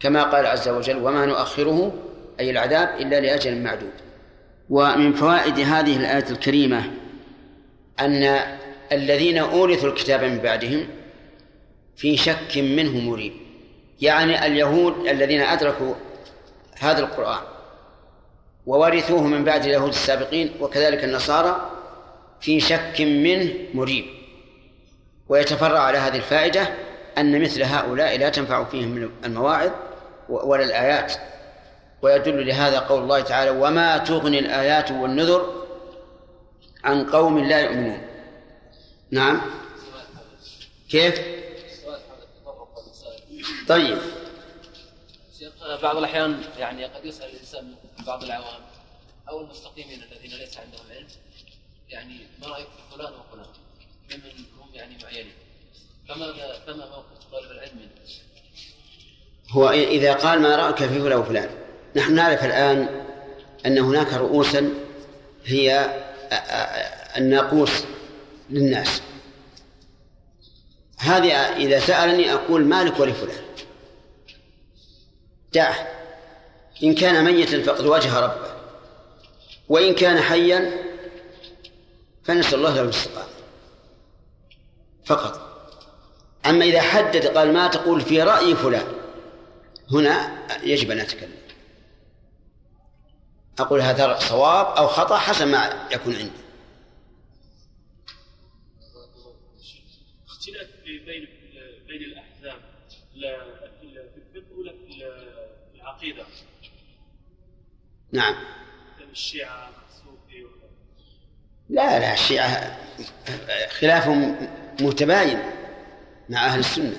كما قال عز وجل وما نؤخره أي العذاب إلا لأجل معدود. ومن فوائد هذه الآية الكريمة أن الذين أورثوا الكتاب من بعدهم في شك منه مريب يعني اليهود الذين أدركوا هذا القرآن وورثوه من بعد اليهود السابقين وكذلك النصارى في شك منه مريب. ويتفرع على هذه الفائدة أن مثل هؤلاء لا تنفع فيهم المواعظ ولا الآيات. ويدل لهذا قول الله تعالى وما تغني الآيات والنذر عن قوم لا يؤمنون. نعم. كيف؟ طيب. بعض الأحيان يعني قد يسأل الإنسان بعض العوام أو المستقيمين الذين ليس عندهم علم يعني ما رأيك في فلان وفلان ممن هم يعني معينين فماذا فما موقف طالب العلم منه؟ هو إذا قال ما رأيك في فلان وفلان نحن نعرف الآن أن هناك رؤوسا هي الناقوس للناس. هذه إذا سألني أقول مالك ولفلان. دعه إن كان ميتا فقد واجه ربه وإن كان حيا فنسأل الله له الاستقامة. فقط. أما إذا حدد قال ما تقول في رأي فلان هنا يجب أن أتكلم. أقول هذا صواب أو خطأ حسب ما يكون عندي. اختلاف بين بين الأحزاب في الفقه ولا في العقيدة. نعم. الشيعة لا لا الشيعة خلافهم متباين مع أهل السنة.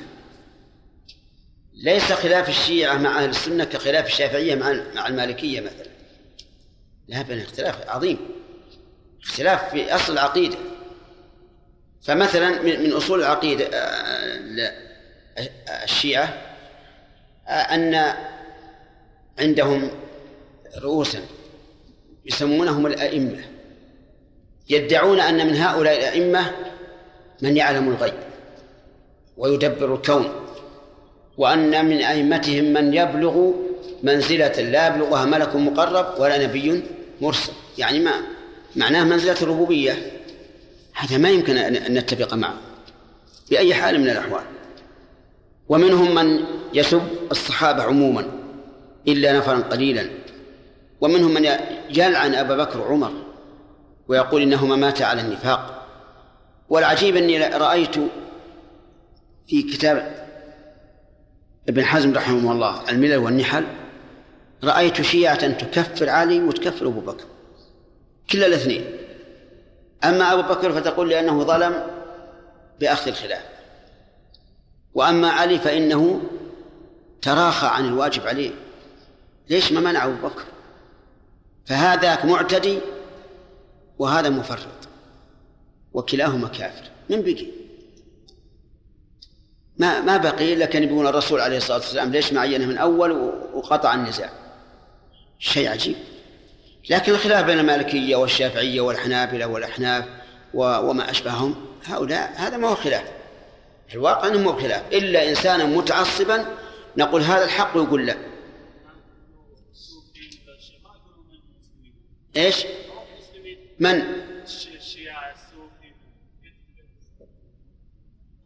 ليس خلاف الشيعة مع أهل السنة كخلاف الشافعية مع المالكية مثلا. لا بل اختلاف عظيم. اختلاف في أصل العقيدة. فمثلا من أصول العقيدة الشيعة أن عندهم رؤوسا يسمونهم الأئمة. يدعون أن من هؤلاء الأئمة من يعلم الغيب ويدبر الكون وأن من أئمتهم من يبلغ منزلة لا يبلغها ملك مقرب ولا نبي مرسل. يعني ما معناه منزلة الربوبية؟ هذا ما يمكن أن نتفق معه بأي حال من الأحوال. ومنهم من يسب الصحابة عموما إلا نفرا قليلا. ومنهم من يلعن أبا بكر وعمر. ويقول إنهما ماتا على النفاق. والعجيب أني رأيت في كتاب ابن حزم رحمه الله الملل والنحل رأيت شيعة تكفر علي وتكفر أبو بكر كلا الاثنين. أما أبو بكر فتقول لأنه ظلم بأخذ الخلاف. وأما علي فإنه تراخى عن الواجب عليه. ليش ما منع أبو بكر؟ فهذاك معتدي وهذا مفرط. وكلاهما كافر. من بقي؟ ما ما بقي إلا كان يقول الرسول عليه الصلاة والسلام. ليش ما عينه من أول وقطع النزاع؟ شيء عجيب. لكن الخلاف بين المالكية والشافعية والحنابلة والأحناف وما أشبههم هؤلاء هذا ما هو خلاف. في الواقع أنه مو خلاف. إلا إنسانا متعصبا نقول هذا الحق ويقول لا. إيش؟ من؟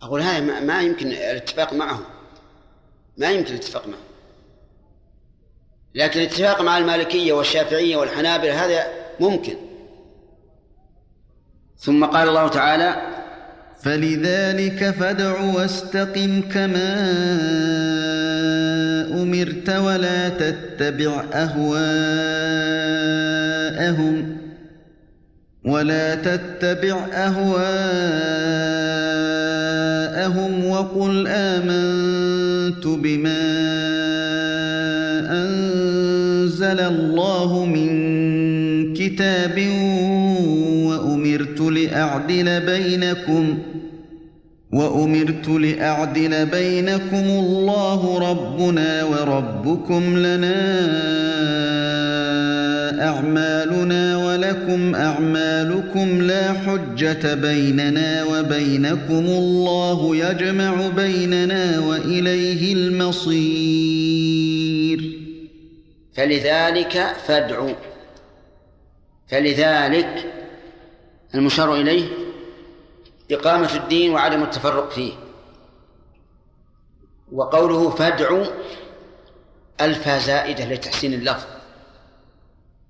أقول هذا ما يمكن الاتفاق معهم. ما يمكن الاتفاق معهم. لكن الاتفاق مع المالكية والشافعية والحنابلة هذا ممكن. ثم قال الله تعالى فلذلك فادع واستقم كما أمرت ولا تتبع أهواءهم ولا تتبع أهواءهم وقل آمنت بما أنزل الله من كتاب وأمرت لأعدل بينكم وأمرت لأعدل بينكم الله ربنا وربكم لنا أعمالنا ولكم أعمالكم لا حجة بيننا وبينكم الله يجمع بيننا وإليه المصير. فلذلك فادعوا فلذلك المشار إليه إقامة الدين وعدم التفرق فيه. وقوله فادعوا ألفا زائدة لتحسين اللفظ.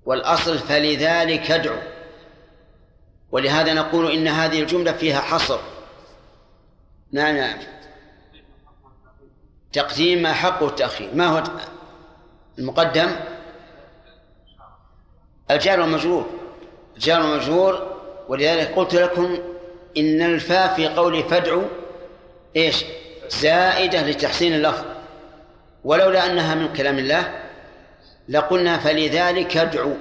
والأصل فلذلك ادعو. ولهذا نقول إن هذه الجملة فيها حصر. نعم نعم تقديم ما حقه التأخير ما هو المقدم؟ الجار والمجرور. الجار والمجرور ولذلك قلت لكم إن الفاء في قول فادعوا إيش؟ زائدة لتحسين اللفظ. ولولا أنها من كلام الله لقلنا فلذلك ادعوا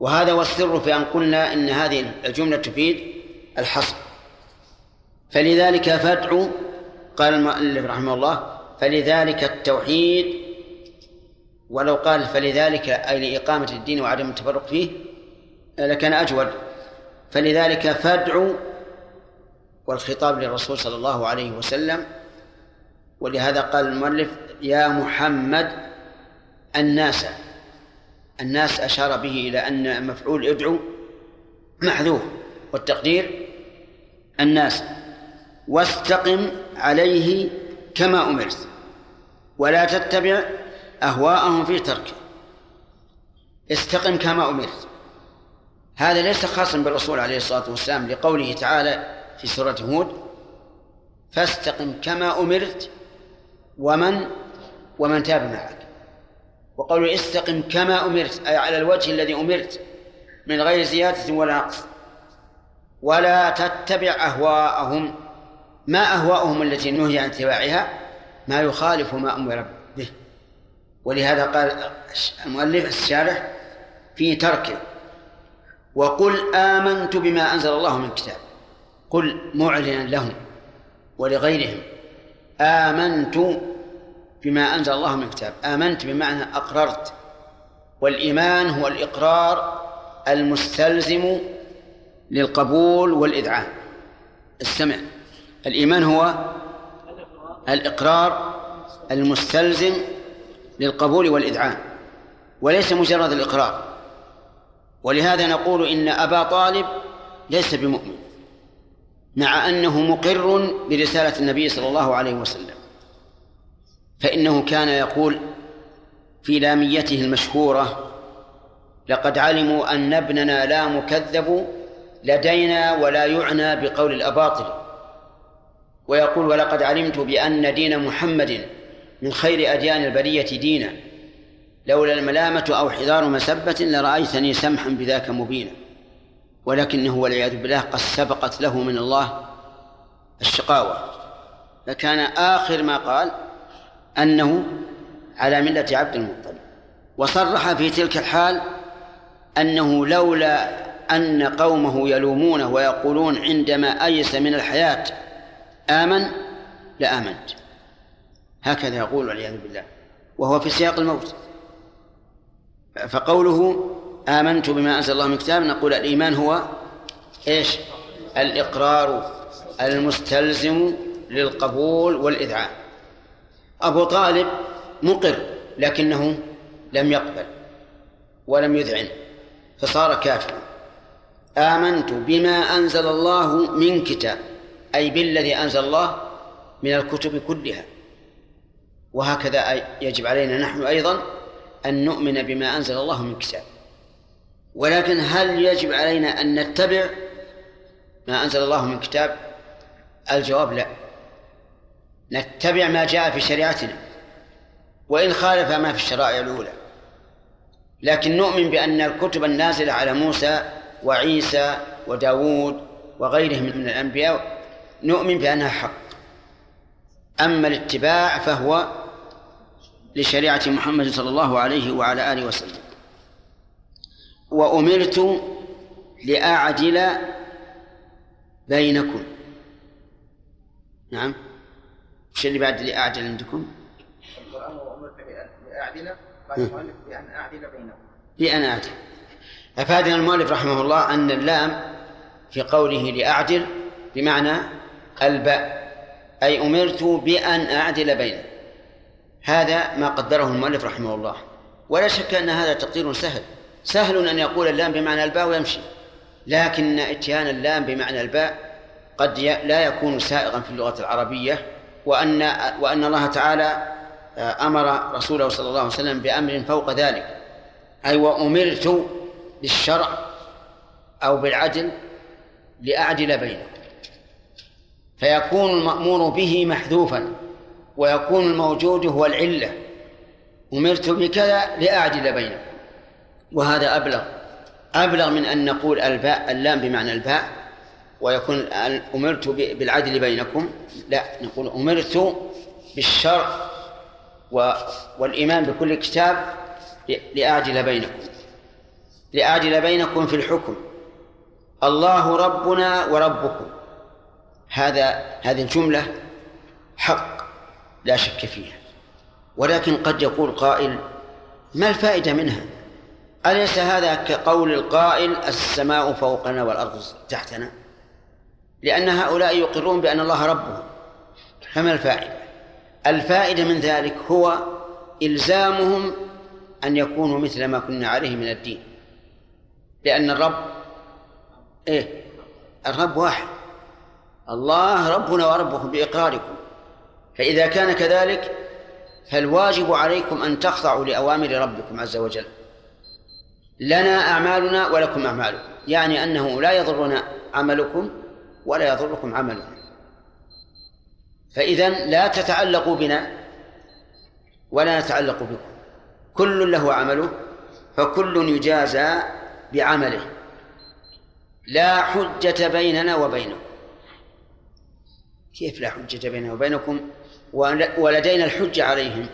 وهذا هو السر في أن قلنا إن هذه الجملة تفيد الحصر. فلذلك فادعوا قال المؤلف رحمه الله فلذلك التوحيد. ولو قال فلذلك أي لإقامة الدين وعدم التفرق فيه لكان أجود. فلذلك فادعوا والخطاب للرسول صلى الله عليه وسلم ولهذا قال المؤلف يا محمد الناس الناس أشار به إلى أن مفعول ادعو محذوف والتقدير الناس واستقم عليه كما أمرت ولا تتبع أهواءهم في تركه استقم كما أمرت. هذا ليس خاصا بالرسول عليه الصلاة والسلام لقوله تعالى في سورة هود فاستقم كما أمرت ومن ومن تاب معك. وقوله استقم كما أمرت أي على الوجه الذي أمرت من غير زيادة ولا نقص. ولا تتبع أهواءهم. ما أهواءهم التي نهي عن اتباعها؟ ما يخالف ما أمر به. ولهذا قال المؤلف الشارح في تركه وقل آمنت بما أنزل الله من كتاب. قل معلنا لهم ولغيرهم. آمنت بما أنزل الله من كتاب. آمنت بمعنى أقررت. والإيمان هو الإقرار المستلزم للقبول والإذعان استمع. الإيمان هو الإقرار المستلزم للقبول والإذعان وليس مجرد الإقرار. ولهذا نقول إن أبا طالب ليس بمؤمن مع أنه مقر برسالة النبي صلى الله عليه وسلم. فإنه كان يقول في لاميته المشهورة لقد علموا أن ابننا لا مكذب لدينا ولا يعنى بقول الأباطل. ويقول ولقد علمت بأن دين محمد من خير أديان البرية دينا لولا الملامة أو حذار مسبة لرأيتني سمحا بذاك مبينا ولكنه والعياذ بالله قد سبقت له من الله الشقاوة. فكان آخر ما قال أنه على ملة عبد المطلب. وصرح في تلك الحال أنه لولا أن قومه يلومونه ويقولون عندما أيس من الحياة آمن لآمنت. هكذا يقول والعياذ بالله. وهو في سياق الموت. فقوله آمنت بما أنزل الله من كتاب نقول الإيمان هو إيش؟ الإقرار المستلزم للقبول والإذعان. أبو طالب مقر لكنه لم يقبل ولم يذعن فصار كافرا. آمنت بما أنزل الله من كتاب أي بالذي أنزل الله من الكتب كلها. وهكذا يجب علينا نحن أيضا أن نؤمن بما أنزل الله من كتاب. ولكن هل يجب علينا أن نتبع ما أنزل الله من كتاب؟ الجواب لا. نتبع ما جاء في شريعتنا وإن خالف ما في الشرائع الأولى. لكن نؤمن بأن الكتب النازلة على موسى وعيسى وداود وغيرهم من الأنبياء نؤمن بأنها حق. أما الاتباع فهو لشريعة محمد صلى الله عليه وعلى آله وسلم. وأمرت لأعدل بينكم. نعم. وش اللي بعد لأعدل عندكم؟ القرآن وأمرت لأعدل قال المؤلف بأن أعدل. بينكم بأن أعدل أفادنا المؤلف رحمه الله أن اللام في قوله لأعدل بمعنى الباء أي أمرت بأن أعدل بينه هذا ما قدره المؤلف رحمه الله. ولا شك أن هذا تقدير سهل. سهل أن يقول اللام بمعنى الباء ويمشي. لكن إتيان اللام بمعنى الباء قد لا يكون سائغا في اللغة العربية. وأن وأن الله تعالى آه، أمر رسوله صلى الله عليه وسلم بأمر فوق ذلك. أي وأمرت بالشرع أو بالعدل لأعدل بينكم. فيكون المأمور به محذوفا ويكون الموجود هو العلة. أمرت بكذا لأعدل بينكم. وهذا أبلغ أبلغ من أن نقول الباء اللام بمعنى الباء. ويكون أمرت بالعدل بينكم لا نقول أمرت بالشرع والإيمان بكل كتاب لأعدل بينكم. لأعدل بينكم في الحكم. الله ربنا وربكم. هذا هذه الجملة حق لا شك فيها. ولكن قد يقول قائل ما الفائدة منها؟ أليس هذا كقول القائل السماء فوقنا والأرض تحتنا؟ لأن هؤلاء يقرون بأن الله ربهم. فما الفائدة؟ الفائدة من ذلك هو إلزامهم أن يكونوا مثل ما كنا عليه من الدين. لأن الرب إيه؟ الرب واحد. الله ربنا وربكم بإقراركم. فإذا كان كذلك فالواجب عليكم أن تخضعوا لأوامر ربكم عز وجل. لنا أعمالنا ولكم أعمالكم. يعني أنه لا يضرنا عملكم ولا يضركم عملنا فإذا لا تتعلقوا بنا ولا نتعلق بكم. كل له عمله فكل يجازى بعمله. لا حجة بيننا وبينكم. كيف لا حجة بيننا وبينكم؟ ولدينا الحجة عليهم.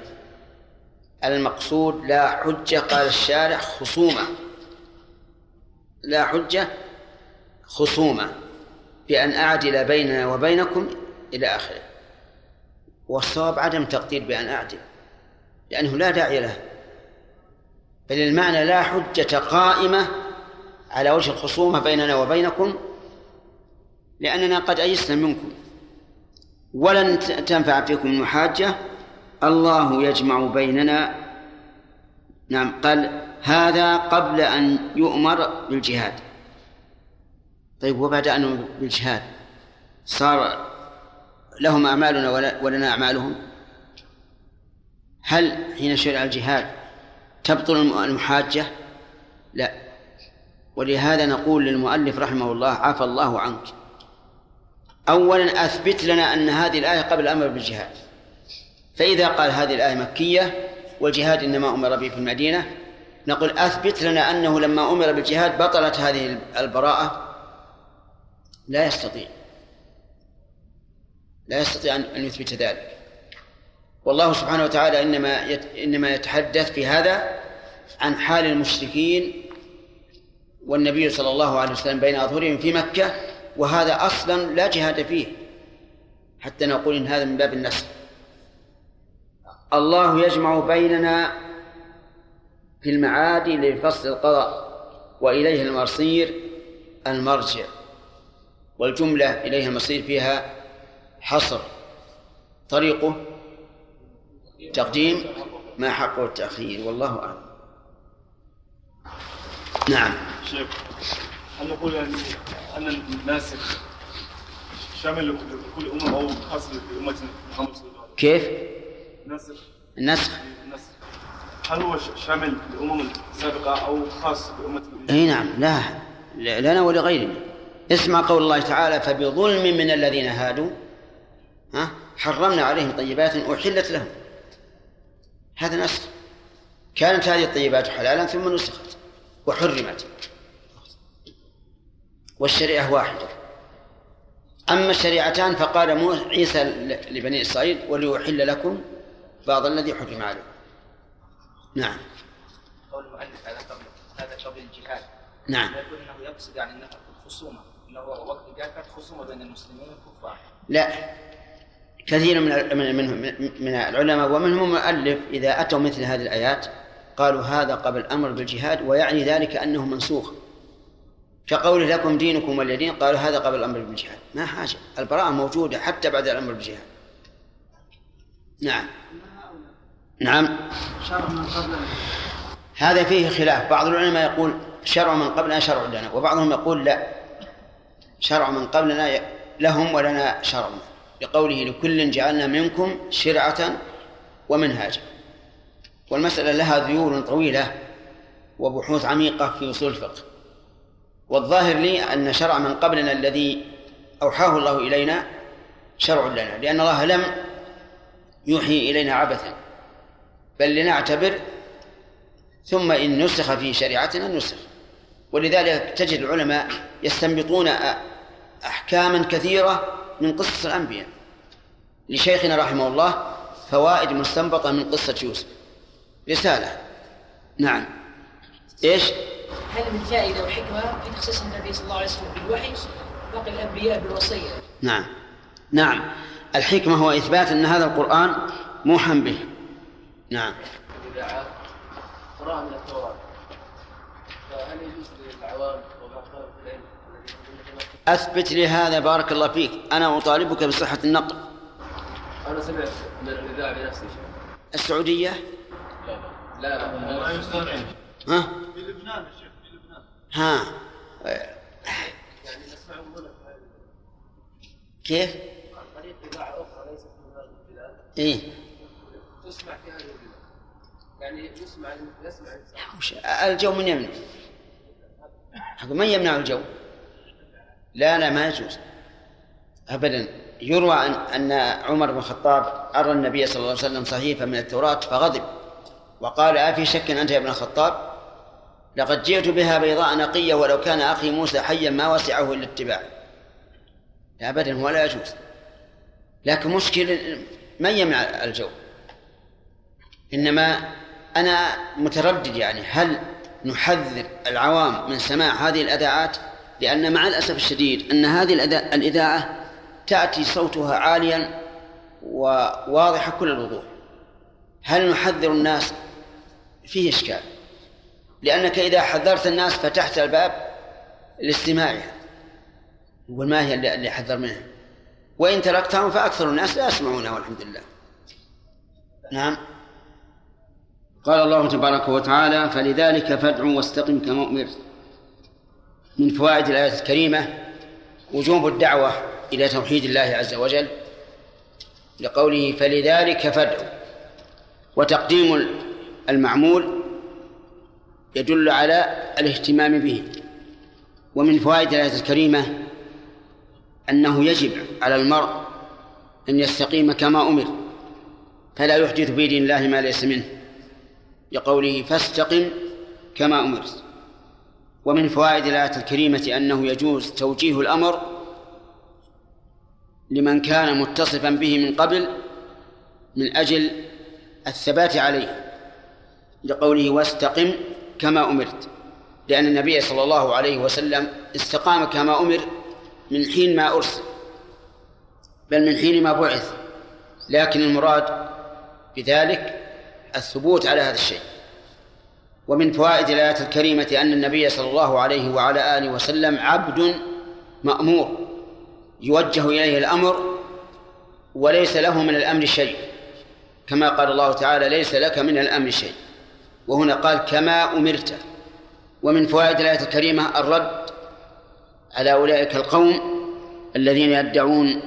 المقصود لا حجة قال الشارع خصومة. لا حجة خصومة. بأن أعدل بيننا وبينكم إلى آخره. والصواب عدم تقدير بأن أعدل لأنه لا داعي له. بل المعنى لا حجة قائمة على وجه الخصومة بيننا وبينكم لأننا قد أيسنا منكم. ولن تنفع فيكم المحاجة الله يجمع بيننا. نعم قال هذا قبل أن يؤمر بالجهاد. طيب وبعد أن بالجهاد صار لهم أعمالنا ولنا أعمالهم؟ هل حين شرع الجهاد تبطل المحاجة؟ لا. ولهذا نقول للمؤلف رحمه الله عفى الله عنك أولا أثبت لنا أن هذه الآية قبل الأمر بالجهاد. فإذا قال هذه الآية مكية والجهاد إنما أمر به في المدينة نقول أثبت لنا أنه لما أمر بالجهاد بطلت هذه البراءة. لا يستطيع. لا يستطيع أن يثبت ذلك. والله سبحانه وتعالى إنما إنما يتحدث في هذا عن حال المشركين والنبي صلى الله عليه وسلم بين أظهرهم في مكة وهذا أصلا لا جهاد فيه حتى نقول إن هذا من باب النسخ الله يجمع بيننا في المعاد لفصل القضاء وإليه المصير المرجع. والجملة إليه المصير فيها حصر. طريقه تقديم ما حقه التأخير والله أعلم. نعم. شيخ هل نقول يعني أن الناسخ شامل لكل أمة أو خاص بأمة محمد صلى الله عليه وسلم؟ كيف؟ الناسخ النسخ. الناسخ هل هو شامل للأمم السابقة أو خاص بأمة إي نعم لا لنا ولغيرنا اسمع قول الله تعالى فبظلم من الذين هادوا. ها؟ حرمنا عليهم طيبات أحلت لهم. هذا نسخ كانت هذه الطيبات حلالا ثم نسخت وحرمت. والشريعة واحدة. أما الشريعتان فقال عيسى لبني إسرائيل وليحل لكم بعض الذي حرم عليكم. نعم. قول المؤلف هذا قبل هذا قبل الجهاد. نعم. يقول إنه يقصد يعني إنه الخصومه انه وقت الجهاد كانت خصومه بين المسلمين والكفار. لا. كثير من من من, من العلماء ومنهم المؤلف إذا أتوا مثل هذه الآيات قالوا هذا قبل الأمر بالجهاد ويعني ذلك أنه منسوخ. كقوله لكم دينكم ولي دين قالوا هذا قبل الأمر بالجهاد. ما حاجة. البراءة موجودة حتى بعد الأمر بالجهاد. نعم. نعم. شرع من قبلنا هذا فيه خلاف. بعض العلماء يقول شرع من قبلنا شرع لنا وبعضهم يقول لا. شرع من قبلنا لهم ولنا شرعنا لقوله لكل جعلنا منكم شرعة ومنهاجا. والمسألة لها ذيول طويلة وبحوث عميقة في أصول الفقه. والظاهر لي أن شرع من قبلنا الذي أوحاه الله إلينا شرع لنا لأن الله لم يوحي إلينا عبثا. بل لنعتبر ثم إن نسخ في شريعتنا نسخ. ولذلك تجد العلماء يستنبطون أحكاما كثيرة من قصص الأنبياء. لشيخنا رحمه الله فوائد مستنبطة من قصة يوسف. رسالة. نعم. إيش؟ هل من فائدة وحكمة في تخصيص النبي صلى الله عليه وسلم بالوحي باقي الأنبياء بالوصية نعم. نعم. الحكمة هو إثبات أن هذا القرآن موحى به. نعم. قراءة من التوراة فهل يجوز للعوام وما في العلم الذين يقولون أثبت لي هذا بارك الله فيك. أنا أطالبك بصحة النقل أنا سمعت من الإذاعة بنفسي. السعودية؟ لا لا. لا لا. ها؟ في لبنان يا شيخ في لبنان. ها. يعني كيف؟ عن طريق إذاعة أخرى ليست من هذه البلاد إيه. تسمع في هذه البلاد. يعني يسمع يسمع. الجو من يمنع. من يمنع الجو؟ لا لا ما يجوز أبدا. يروى أن أن عمر بن الخطاب أرى النبي صلى الله عليه وسلم صحيفة من التوراة فغضب وقال أفي شك أنت يا ابن الخطاب؟ لقد جئت بها بيضاء نقية ولو كان أخي موسى حيا ما وسعه إلا اتباع أبدا ولا يجوز. لكن مشكل من يمنع الجو؟ إنما أنا متردد يعني هل نحذر العوام من سماع هذه الأذاعات لأن مع الأسف الشديد أن هذه الإذاعة تأتي صوتها عاليا وواضحة كل الوضوح. هل نحذر الناس؟ فيه إشكال. لأنك إذا حذرت الناس فتحت الباب لاستماعها. يقول ما هي اللي حذر منها؟ وإن تركتهم فأكثر الناس لا يسمعونها والحمد لله. نعم. قال الله تبارك وتعالى فلذلك فادع واستقم كما أمرت. من فوائد الآية الكريمة وجوب الدعوة إلى توحيد الله عز وجل لقوله فلذلك فادع وتقديم المعمول يدل على الاهتمام به. ومن فوائد الآية الكريمة أنه يجب على المرء أن يستقيم كما أمر فلا يحدث في دين الله ما ليس منه لقوله فاستقم كما أمرت. ومن فوائد الآية الكريمة أنه يجوز توجيه الأمر لمن كان متصفا به من قبل من أجل الثبات عليه لقوله واستقم كما أمرت لأن النبي صلى الله عليه وسلم استقام كما أمر من حين ما أرسل بل من حين ما بعث لكن المراد بذلك الثبوت على هذا الشيء. ومن فوائد الآية الكريمة أن النبي صلى الله عليه وعلى آله وسلم عبد مأمور يوجه إليه الأمر وليس له من الأمر شيء. كما قال الله تعالى ليس لك من الأمر شيء. وهنا قال كما أمرت. ومن فوائد الآية الكريمة الرد على أولئك القوم الذين يدعون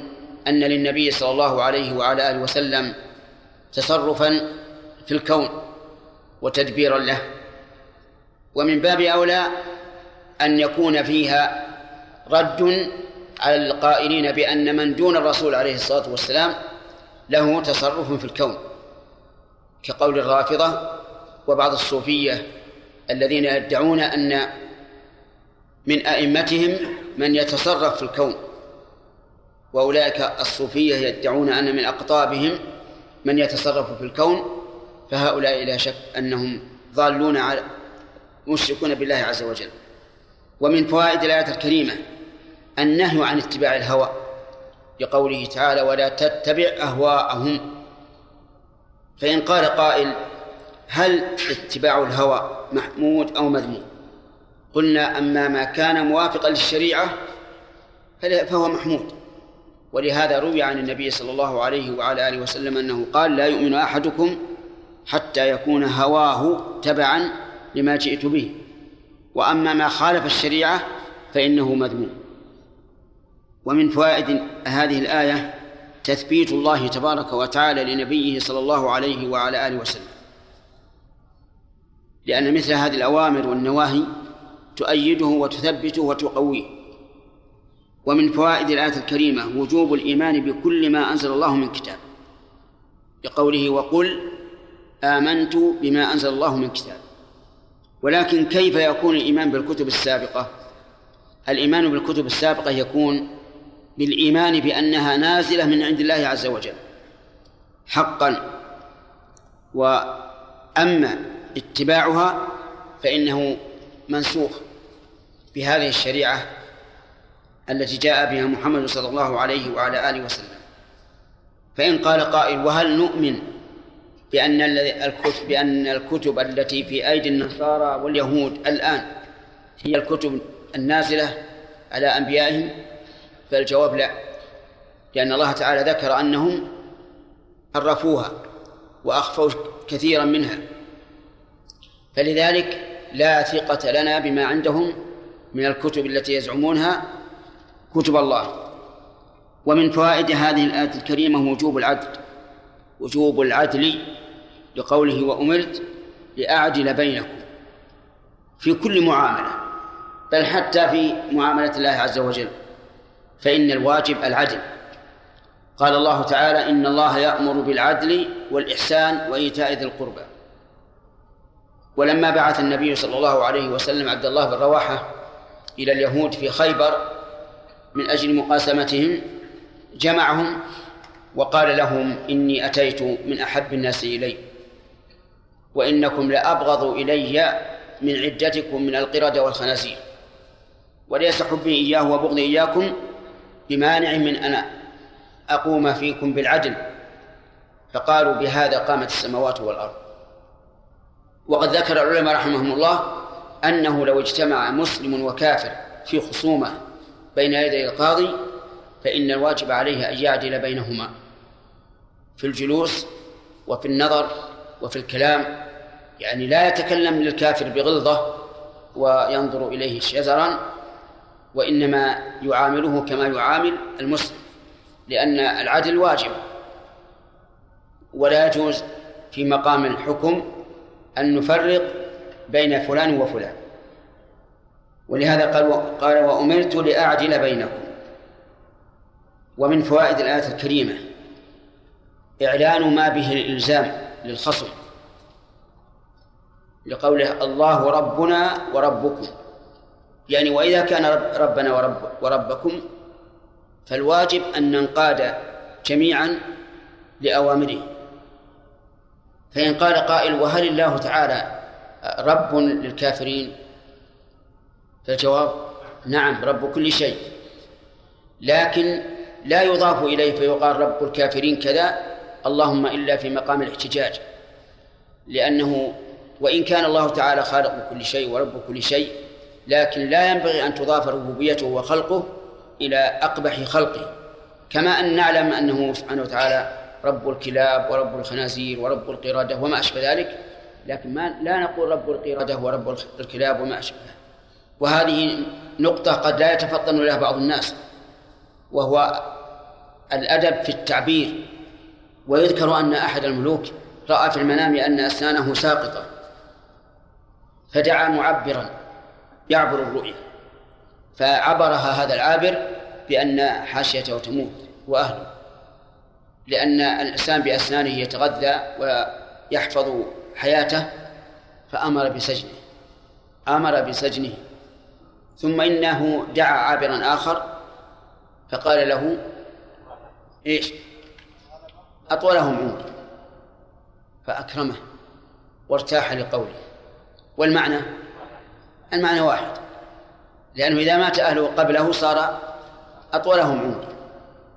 أن للنبي صلى الله عليه وعلى آله وسلم تصرفا في الكون وتدبيرا له. ومن باب أولى أن يكون فيها رد على القائلين بأن من دون الرسول عليه الصلاة والسلام له تصرف في الكون كقول الرافضة وبعض الصوفية الذين يدعون أن من أئمتهم من يتصرف في الكون وأولئك الصوفية يدعون أن من أقطابهم من يتصرف في الكون فهؤلاء لا شك أنهم ضالون على مشركون بالله عز وجل. ومن فوائد الآية الكريمة النهي عن اتباع الهوى. لقوله تعالى ولا تتبع أهواءهم. فإن قال قائل هل اتباع الهوى محمود أو مذموم؟ قلنا أما ما كان موافقا للشريعة فهو محمود. ولهذا روي عن النبي صلى الله عليه وعلى آله وسلم أنه قال لا يؤمن أحدكم حتى يكون هواه تبعا لما جئت به. وأما ما خالف الشريعة فإنه مذموم. ومن فوائد هذه الآية تثبيت الله تبارك وتعالى لنبيه صلى الله عليه وعلى آله وسلم. لأن مثل هذه الأوامر والنواهي تؤيده وتثبته وتقويه. ومن فوائد الآية الكريمة وجوب الإيمان بكل ما أنزل الله من كتاب. بقوله وقل آمنت بما أنزل الله من كتاب. ولكن كيف يكون الإيمان بالكتب السابقة؟ الإيمان بالكتب السابقة يكون بالإيمان بأنها نازلة من عند الله عز وجل حقا. وأما اتباعها فإنه منسوخ بهذه الشريعة التي جاء بها محمد صلى الله عليه وعلى آله وسلم. فإن قال قائل وهل نؤمن بأن الكتب بأن الكتب التي في أيدي النصارى واليهود الآن هي الكتب النازلة على أنبيائهم؟ فالجواب لا لأن الله تعالى ذكر أنهم حرفوها وأخفوا كثيرا منها. فلذلك لا ثقة لنا بما عندهم من الكتب التي يزعمونها كتب الله. ومن فوائد هذه الآية الكريمة وجوب العدل وجوب العدل لقوله وأمرت لأعدل بينكم في كل معاملة بل حتى في معاملة الله عز وجل فإن الواجب العدل. قال الله تعالى إن الله يأمر بالعدل والإحسان وإيتاء ذي القربى. ولما بعث النبي صلى الله عليه وسلم عبد الله بن رواحة إلى اليهود في خيبر من أجل مقاسمتهم جمعهم وقال لهم إني أتيت من أحب الناس إلي. وإنكم لأبغض إلي من عدتكم من القردة والخنازير. وليس حبي إياه وبغضي إياكم بمانع من أن أقوم فيكم بالعدل. فقالوا بهذا قامت السماوات والأرض. وقد ذكر العلماء رحمهم الله أنه لو اجتمع مسلم وكافر في خصومة بين يدي القاضي فإن الواجب عليه أن يعدل بينهما في الجلوس وفي النظر وفي الكلام يعني لا يتكلم للكافر بغلظة وينظر إليه شزرا وإنما يعامله كما يعامل المسلم لأن العدل واجب. ولا يجوز في مقام الحكم أن نفرق بين فلان وفلان. ولهذا قال قال وأمرت لأعدل بينكم. ومن فوائد الآية الكريمة إعلان ما به الإلزام. للخصم لقوله الله ربنا وربكم. يعني وإذا كان ربنا ورب وربكم فالواجب أن ننقاد جميعا لأوامره. فإن قال قائل وهل الله تعالى رب للكافرين؟ فالجواب نعم رب كل شيء. لكن لا يضاف إليه فيقال رب الكافرين كذا. اللهم إلا في مقام الاحتجاج لأنه وإن كان الله تعالى خالق كل شيء ورب كل شيء لكن لا ينبغي أن تضاف ربوبيته وخلقه إلى أقبح خلقه. كما أن نعلم أنه سبحانه وتعالى رب الكلاب ورب الخنازير ورب القردة وما أشبه ذلك لكن ما لا نقول رب القردة ورب الكلاب وما أشبه وهذه نقطة قد لا يتفطن لها بعض الناس وهو الأدب في التعبير. ويذكر أن أحد الملوك رأى في المنام أن أسنانه ساقطة فدعا معبرا يعبر الرؤيا فعبرها هذا العابر بأن حاشيته تموت وأهله لأن الإنسان بأسنانه يتغذى ويحفظ حياته فأمر بسجنه أمر بسجنه ثم إنه دعا عابرا آخر فقال له إيش؟ أطولهم عمر فأكرمه وارتاح لقوله. والمعنى؟ المعنى واحد. لأنه إذا مات أهله قبله صار أطولهم عمر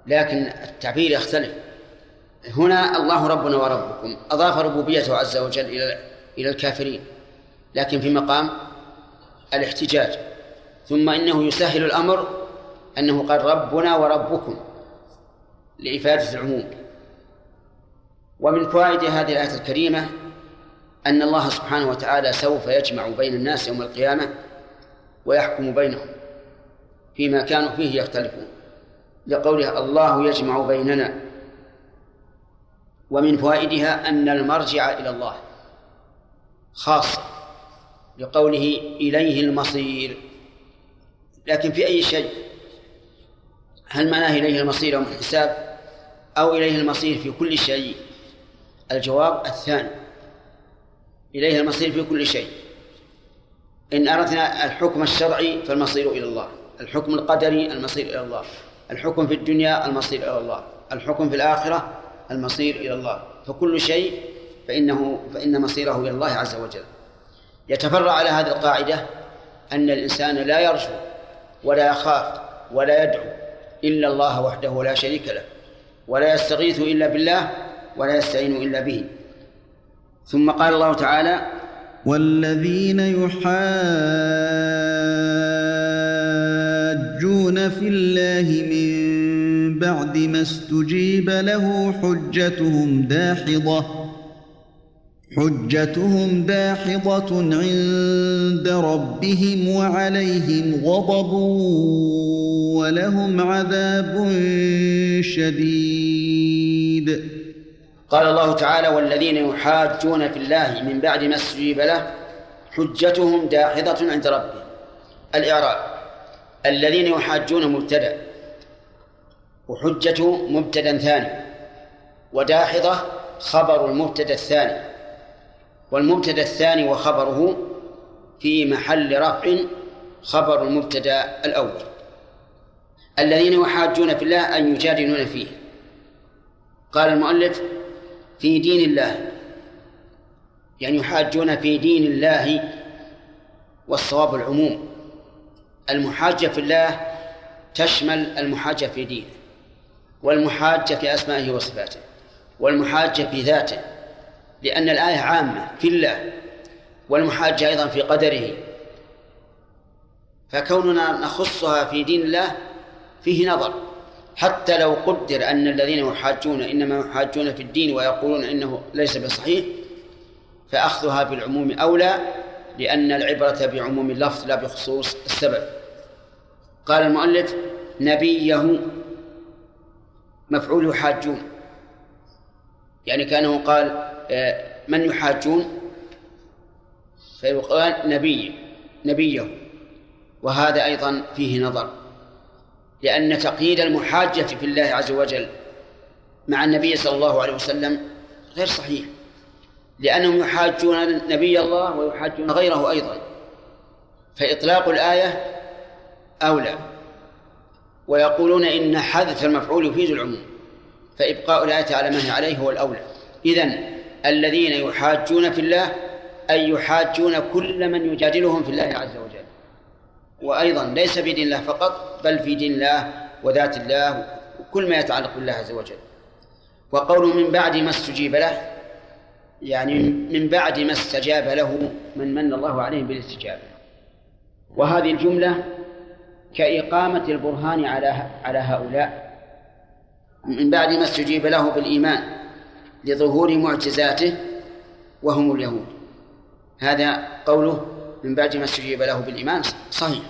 لكن التعبير يختلف. هنا الله ربنا وربكم أضاف ربوبيته عز وجل إلى إلى الكافرين لكن في مقام الاحتجاج. ثم إنه يسهل الأمر أنه قال ربنا وربكم لإفادة العموم. ومن فوائد هذه الآية الكريمة أن الله سبحانه وتعالى سوف يجمع بين الناس يوم القيامة ويحكم بينهم فيما كانوا فيه يختلفون. لقولها الله يجمع بيننا. ومن فوائدها أن المرجع إلى الله خاصة لقوله إليه المصير. لكن في أي شيء؟ هل معناه إليه المصير يوم الحساب أو إليه المصير في كل شيء؟ الجواب الثاني. إليه المصير في كل شيء. إن أردنا الحكم الشرعي فالمصير إلى الله. الحكم القدري المصير إلى الله. الحكم في الدنيا المصير إلى الله. الحكم في الآخرة المصير إلى الله. فكل شيء فإنه فإن مصيره إلى الله عز وجل. يتفرع على هذه القاعدة أن الإنسان لا يرجو ولا يخاف ولا يدعو إلا الله وحده لا شريك له ولا يستغيث إلا بالله ولا يستعين إلا به. ثم قال الله تعالى والذين يحاجون في الله من بعد ما استجيب له حجتهم داحضة حجتهم داحضة عند ربهم وعليهم غضب ولهم عذاب شديد. قال الله تعالى والذين يحاجون في الله من بعد ما استجيب له حجتهم داحضة عند ربهم. الإعراب الذين يحاجون مبتدأ وحجته مبتدا ثاني وداحضة خبر المبتدا الثاني والمبتدا الثاني وخبره في محل رفع خبر المبتدا الأول. الذين يحاجون في الله أن يجادلون فيه. قال المؤلف في دين الله يعني يحاجون في دين الله والصواب العموم. المحاجة في الله تشمل المحاجة في دينه والمحاجة في أسمائه وصفاته والمحاجة في ذاته لأن الآية عامة في الله والمحاجة أيضا في قدره. فكوننا نخصها في دين الله فيه نظر. حتى لو قدر أن الذين يحاجون إنما يحاجون في الدين ويقولون إنه ليس بصحيح فأخذها بالعموم أولى لأن العبرة بعموم اللفظ لا بخصوص السبب. قال المؤلف نبيه مفعول يحاجون. يعني كأنه قال آه، من يحاجون؟ فيقال نبي نبيه. وهذا أيضا فيه نظر. لأن تقييد المحاجة في الله عز وجل مع النبي صلى الله عليه وسلم غير صحيح. لأنهم يحاجون نبي الله ويحاجون غيره أيضا. فإطلاق الآية أولى. ويقولون إن حذف المفعول يفيد العموم. فإبقاء الآية على ما هي عليه هو الأولى. إذن الذين يحاجون في الله أي يحاجون كل من يجادلهم في الله عز وجل. وأيضا ليس في دين الله فقط بل في دين الله وذات الله وكل ما يتعلق بالله عز وجل. وقوله من بعد ما استجيب له يعني من بعد ما استجاب له من من الله عليهم بالاستجابة. وهذه الجملة كإقامة البرهان على على هؤلاء. من بعد ما استجيب له بالإيمان لظهور معجزاته وهم اليهود. هذا قوله من بعد ما استجيب له بالإيمان صحيح.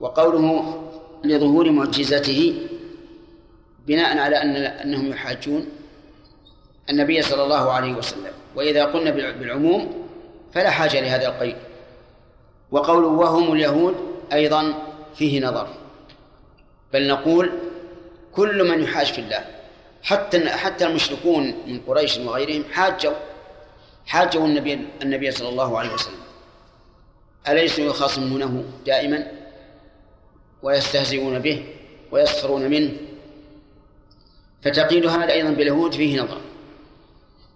وقوله لظهور معجزته بناء على أن أنهم يحاجون النبي صلى الله عليه وسلم. وإذا قلنا بالعموم فلا حاجة لهذا القيد. وقوله وهم اليهود أيضا فيه نظر. بل نقول كل من يحاج في الله حتى حتى المشركون من قريش وغيرهم حاجوا حاجوا النبي النبي صلى الله عليه وسلم. أليسوا يخاصمونه دائما؟ ويستهزئون به ويسخرون منه. فتقييد هذا أيضا باليهود فيه نظر.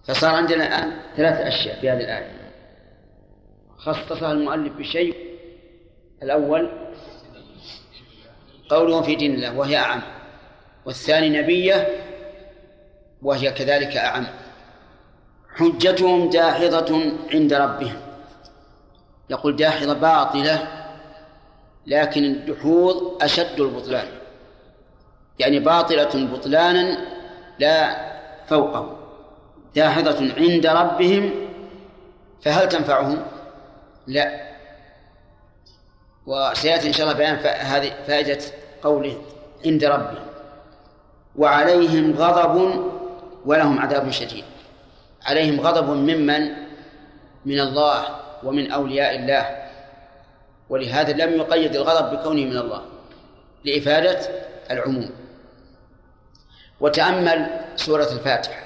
فصار عندنا الآن ثلاث أشياء في هذه الآية. خصصها المؤلف بشيء. الأول قوله في دين الله وهي أعم. والثاني نبية وهي كذلك أعم. حجتهم داحضة عند ربهم. يقول داحضة باطلة لكن الدحوظ أشد البطلان. يعني باطلة بطلانا لا فوقه داحضة عند ربهم فهل تنفعهم؟ لا. وسيأتي إن شاء الله بيان هذه فائدة قوله عند ربهم. وعليهم غضب ولهم عذاب شديد. عليهم غضب ممن؟ من الله. ومن أولياء الله. ولهذا لم يقيد الغضب بكونه من الله لإفادة العموم. وتأمل سورة الفاتحة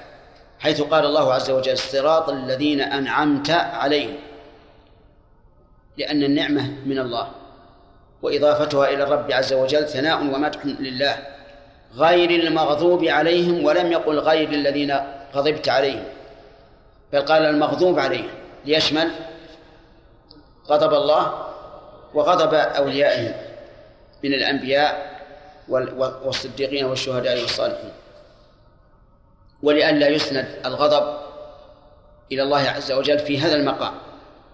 حيث قال الله عز وجل صراط الذين أنعمت عليهم. لأن النعمة من الله وإضافتها إلى الرب عز وجل ثناء ومدح لله. غير المغضوب عليهم ولم يقل غير الذين غضبت عليهم بل قال المغضوب عليهم. ليشمل غضب الله وغضب أوليائهم من الأنبياء والصديقين والشهداء والصالحين. ولئلا يسند الغضب إلى الله عز وجل في هذا المقام.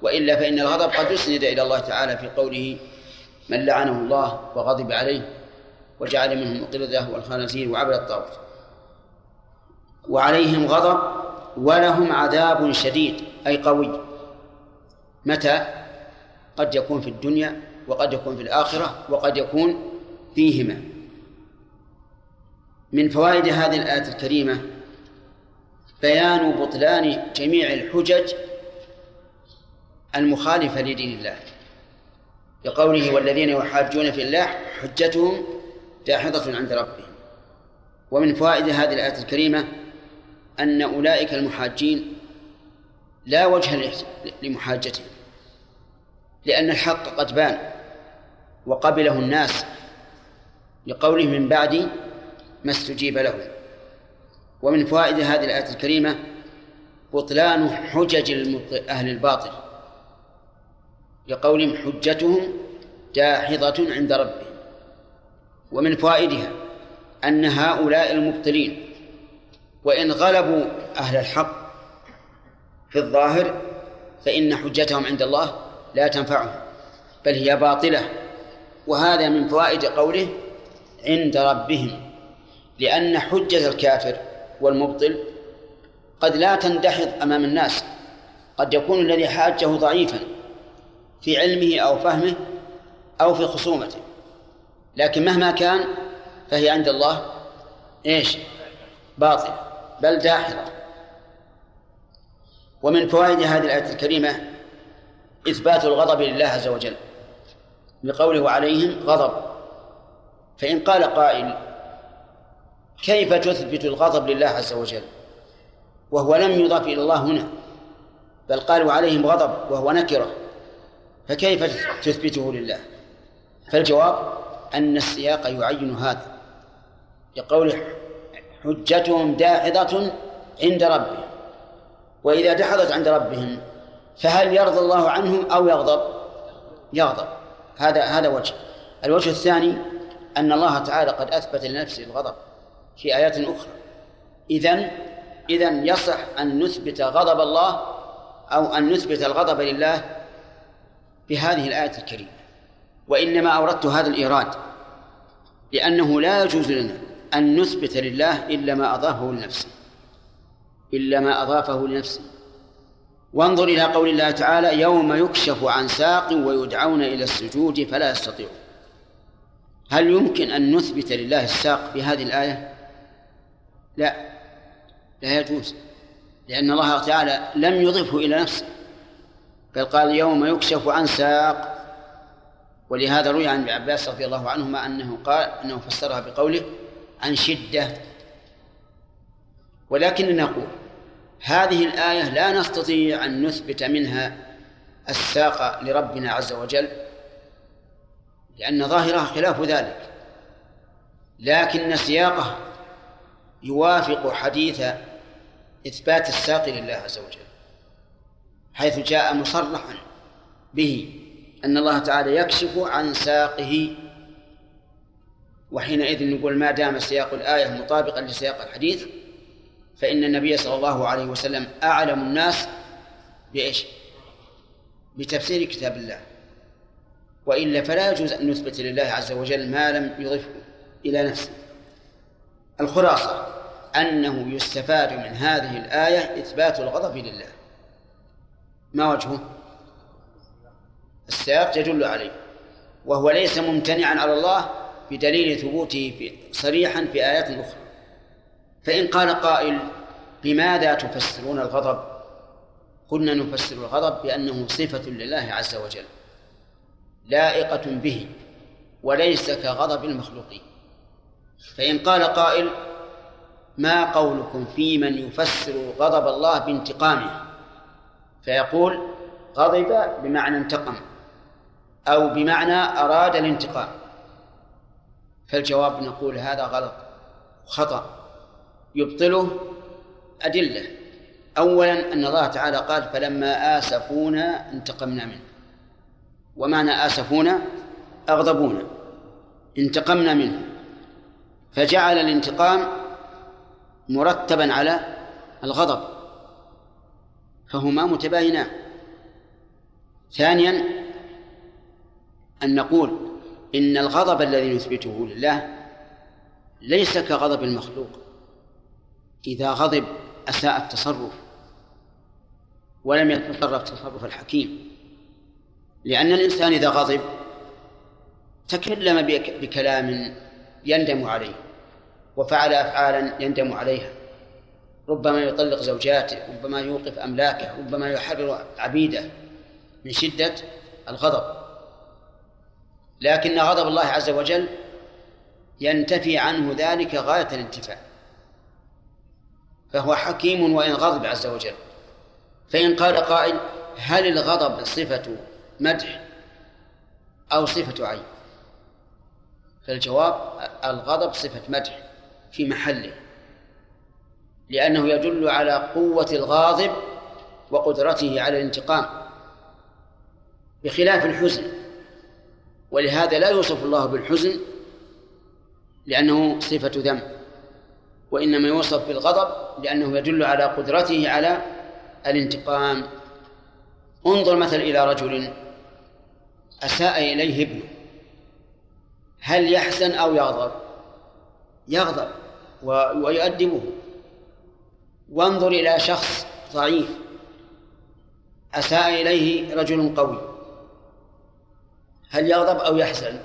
وإلا فإن الغضب قد يسند إلى الله تعالى في قوله من لعنه الله وغضب عليه وجعل منهم القردة والخنازير وعبد الطاغوت. وعليهم غضب ولهم عذاب شديد أي قوي. متى؟ قد يكون في الدنيا وقد يكون في الآخرة وقد يكون فيهما. من فوائد هذه الآية الكريمة بيان بطلان جميع الحجج المخالفة لدين الله. لقوله والذين يحاجون في الله حجتهم داحضة عند ربهم. ومن فوائد هذه الآية الكريمة أن أولئك المحاجين لا وجه لمحاجتهم. لأن الحق قد بان وقبله الناس لقوله من بعد ما استجيب له. ومن فوائد هذه الآية الكريمة بطلان حجج أهل الباطل لقولهم حجتهم داحضة عند ربهم. ومن فوائدها أن هؤلاء المبطلين وإن غلبوا أهل الحق في الظاهر فإن حجتهم عند الله لا تنفعهم بل هي باطلة. وهذا من فوائد قوله عند ربهم لأن حجة الكافر والمبطل قد لا تندحض أمام الناس قد يكون الذي حاجة ضعيفا في علمه أو فهمه أو في خصومته. لكن مهما كان فهي عند الله إيش؟ باطلة بل داحضة. ومن فوائد هذه الآية الكريمة إثبات الغضب لله عز وجل بقوله عليهم غضب. فإن قال قائل كيف تثبت الغضب لله عز وجل؟ وهو لم يضاف إلى الله هنا بل قالوا عليهم غضب وهو نكرة. فكيف تثبته لله؟ فالجواب أن السياق يعين هذا لقول حجتهم داحضة عند ربهم وإذا دحضت عند ربهم فهل يرضى الله عنهم أو يغضب؟ يغضب. هذا هذا وجه. الوجه الثاني أن الله تعالى قد أثبت لنفسه الغضب في آيات أخرى. إذن إذا يصح أن نثبت غضب الله أو أن نثبت الغضب لله بهذه الآية الكريمة. وإنما أوردت هذا الإيراد لأنه لا يجوز لنا أن نثبت لله إلا ما أضافه لنفسه. إلا ما أضافه لنفسه. وانظر إلى قول الله تعالى يوم يكشف عن ساق ويدعون إلى السجود فلا يستطيعون. هل يمكن أن نثبت لله الساق بهذه الآية؟ لا. لا يجوز. لأن الله تعالى لم يضفه إلى نفسه. بل قال يوم يكشف عن ساق. ولهذا روي عن ابن عباس رضي الله عنهما أنه قال أنه فسرها بقوله عن شدة. ولكن نقول هذه الآية لا نستطيع أن نثبت منها الساق لربنا عز وجل لأن ظاهرها خلاف ذلك. لكن سياقها يوافق حديث إثبات الساق لله عز وجل حيث جاء مصرحا به أن الله تعالى يكشف عن ساقه وحينئذ نقول ما دام سياق الآية مطابقا لسياق الحديث فإن النبي صلى الله عليه وسلم أعلم الناس بإيش؟ بتفسير كتاب الله. وإلا فلا يجوز أن نثبت لله عز وجل ما لم يضفه إلى نفسه. الخلاصة أنه يستفاد من هذه الآية إثبات الغضب لله. ما وجهه؟ السياق يدل عليه. وهو ليس ممتنعا على الله بدليل ثبوته صريحا في آيات أخرى. فإن قال قائل بماذا تفسرون الغضب؟ قلنا نفسر الغضب بأنه صفة لله عز وجل لائقة به وليس كغضب المخلوقين فإن قال قائل ما قولكم في من يفسر غضب الله بانتقامه؟ فيقول غضب بمعنى انتقم أو بمعنى أراد الانتقام. فالجواب نقول هذا غلط خطأ. يبطله أدلة. أولا أن الله تعالى قال فلما آسفونا انتقمنا منه. ومعنى آسفونا؟ أغضبونا. انتقمنا منه. فجعل الانتقام مرتبا على الغضب. فهما متباينان. ثانيا أن نقول إن الغضب الذي نثبته لله ليس كغضب المخلوق. إذا غضب أساء التصرف ولم يتصرف تصرف الحكيم لأن الإنسان إذا غضب تكلم بكلام يندم عليه وفعل أفعالا يندم عليها. ربما يطلق زوجاته ربما يوقف أملاكه ربما يحرر عبيده من شدة الغضب. لكن غضب الله عز وجل ينتفي عنه ذلك غاية الانتفاع. فهو حكيم وإن غضب عز وجل. فإن قال قائل هل الغضب صفة مدح أو صفة عين؟ فالجواب الغضب صفة مدح في محله لأنه يدل على قوة الغاضب وقدرته على الانتقام بخلاف الحزن. ولهذا لا يوصف الله بالحزن لأنه صفة ذنب وإنما يوصف بالغضب لأنه يدل على قدرته على الانتقام. انظر مثلا إلى رجل أساء إليه ابنه. هل يحزن أو يغضب؟ يغضب ويؤدبه. وانظر إلى شخص ضعيف. أساء إليه رجل قوي. هل يغضب أو يحزن؟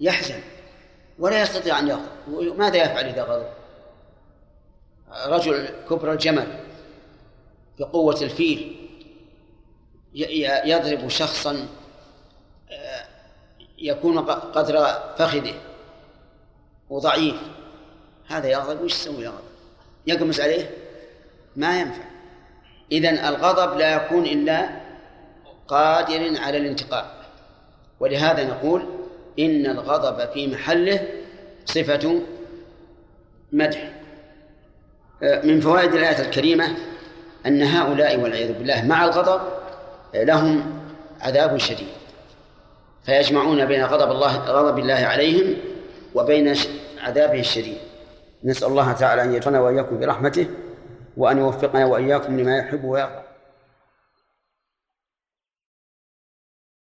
يحزن. ولا يستطيع أن يغضب ماذا يفعل إذا غضب رجل كبر الجمل بقوة الفيل يضرب شخصا آه، يكون قدر فخذه وضعيف. هذا يغضب وش يسوي يغضب؟ يقمز عليه؟ ما ينفع. إذن الغضب لا يكون إلا قادر على الانتقام. ولهذا نقول إن الغضب في محله صفة مدح. آه، من فوائد الآية الكريمة أن هؤلاء والعياذ بالله مع الغضب لهم عذاب شديد. فيجمعون بين غضب الله غضب الله عليهم وبين عذابه الشديد. نسأل الله تعالى أن يجعلنا وإياكم برحمته وأن يوفقنا وإياكم لما يحب ويرضى.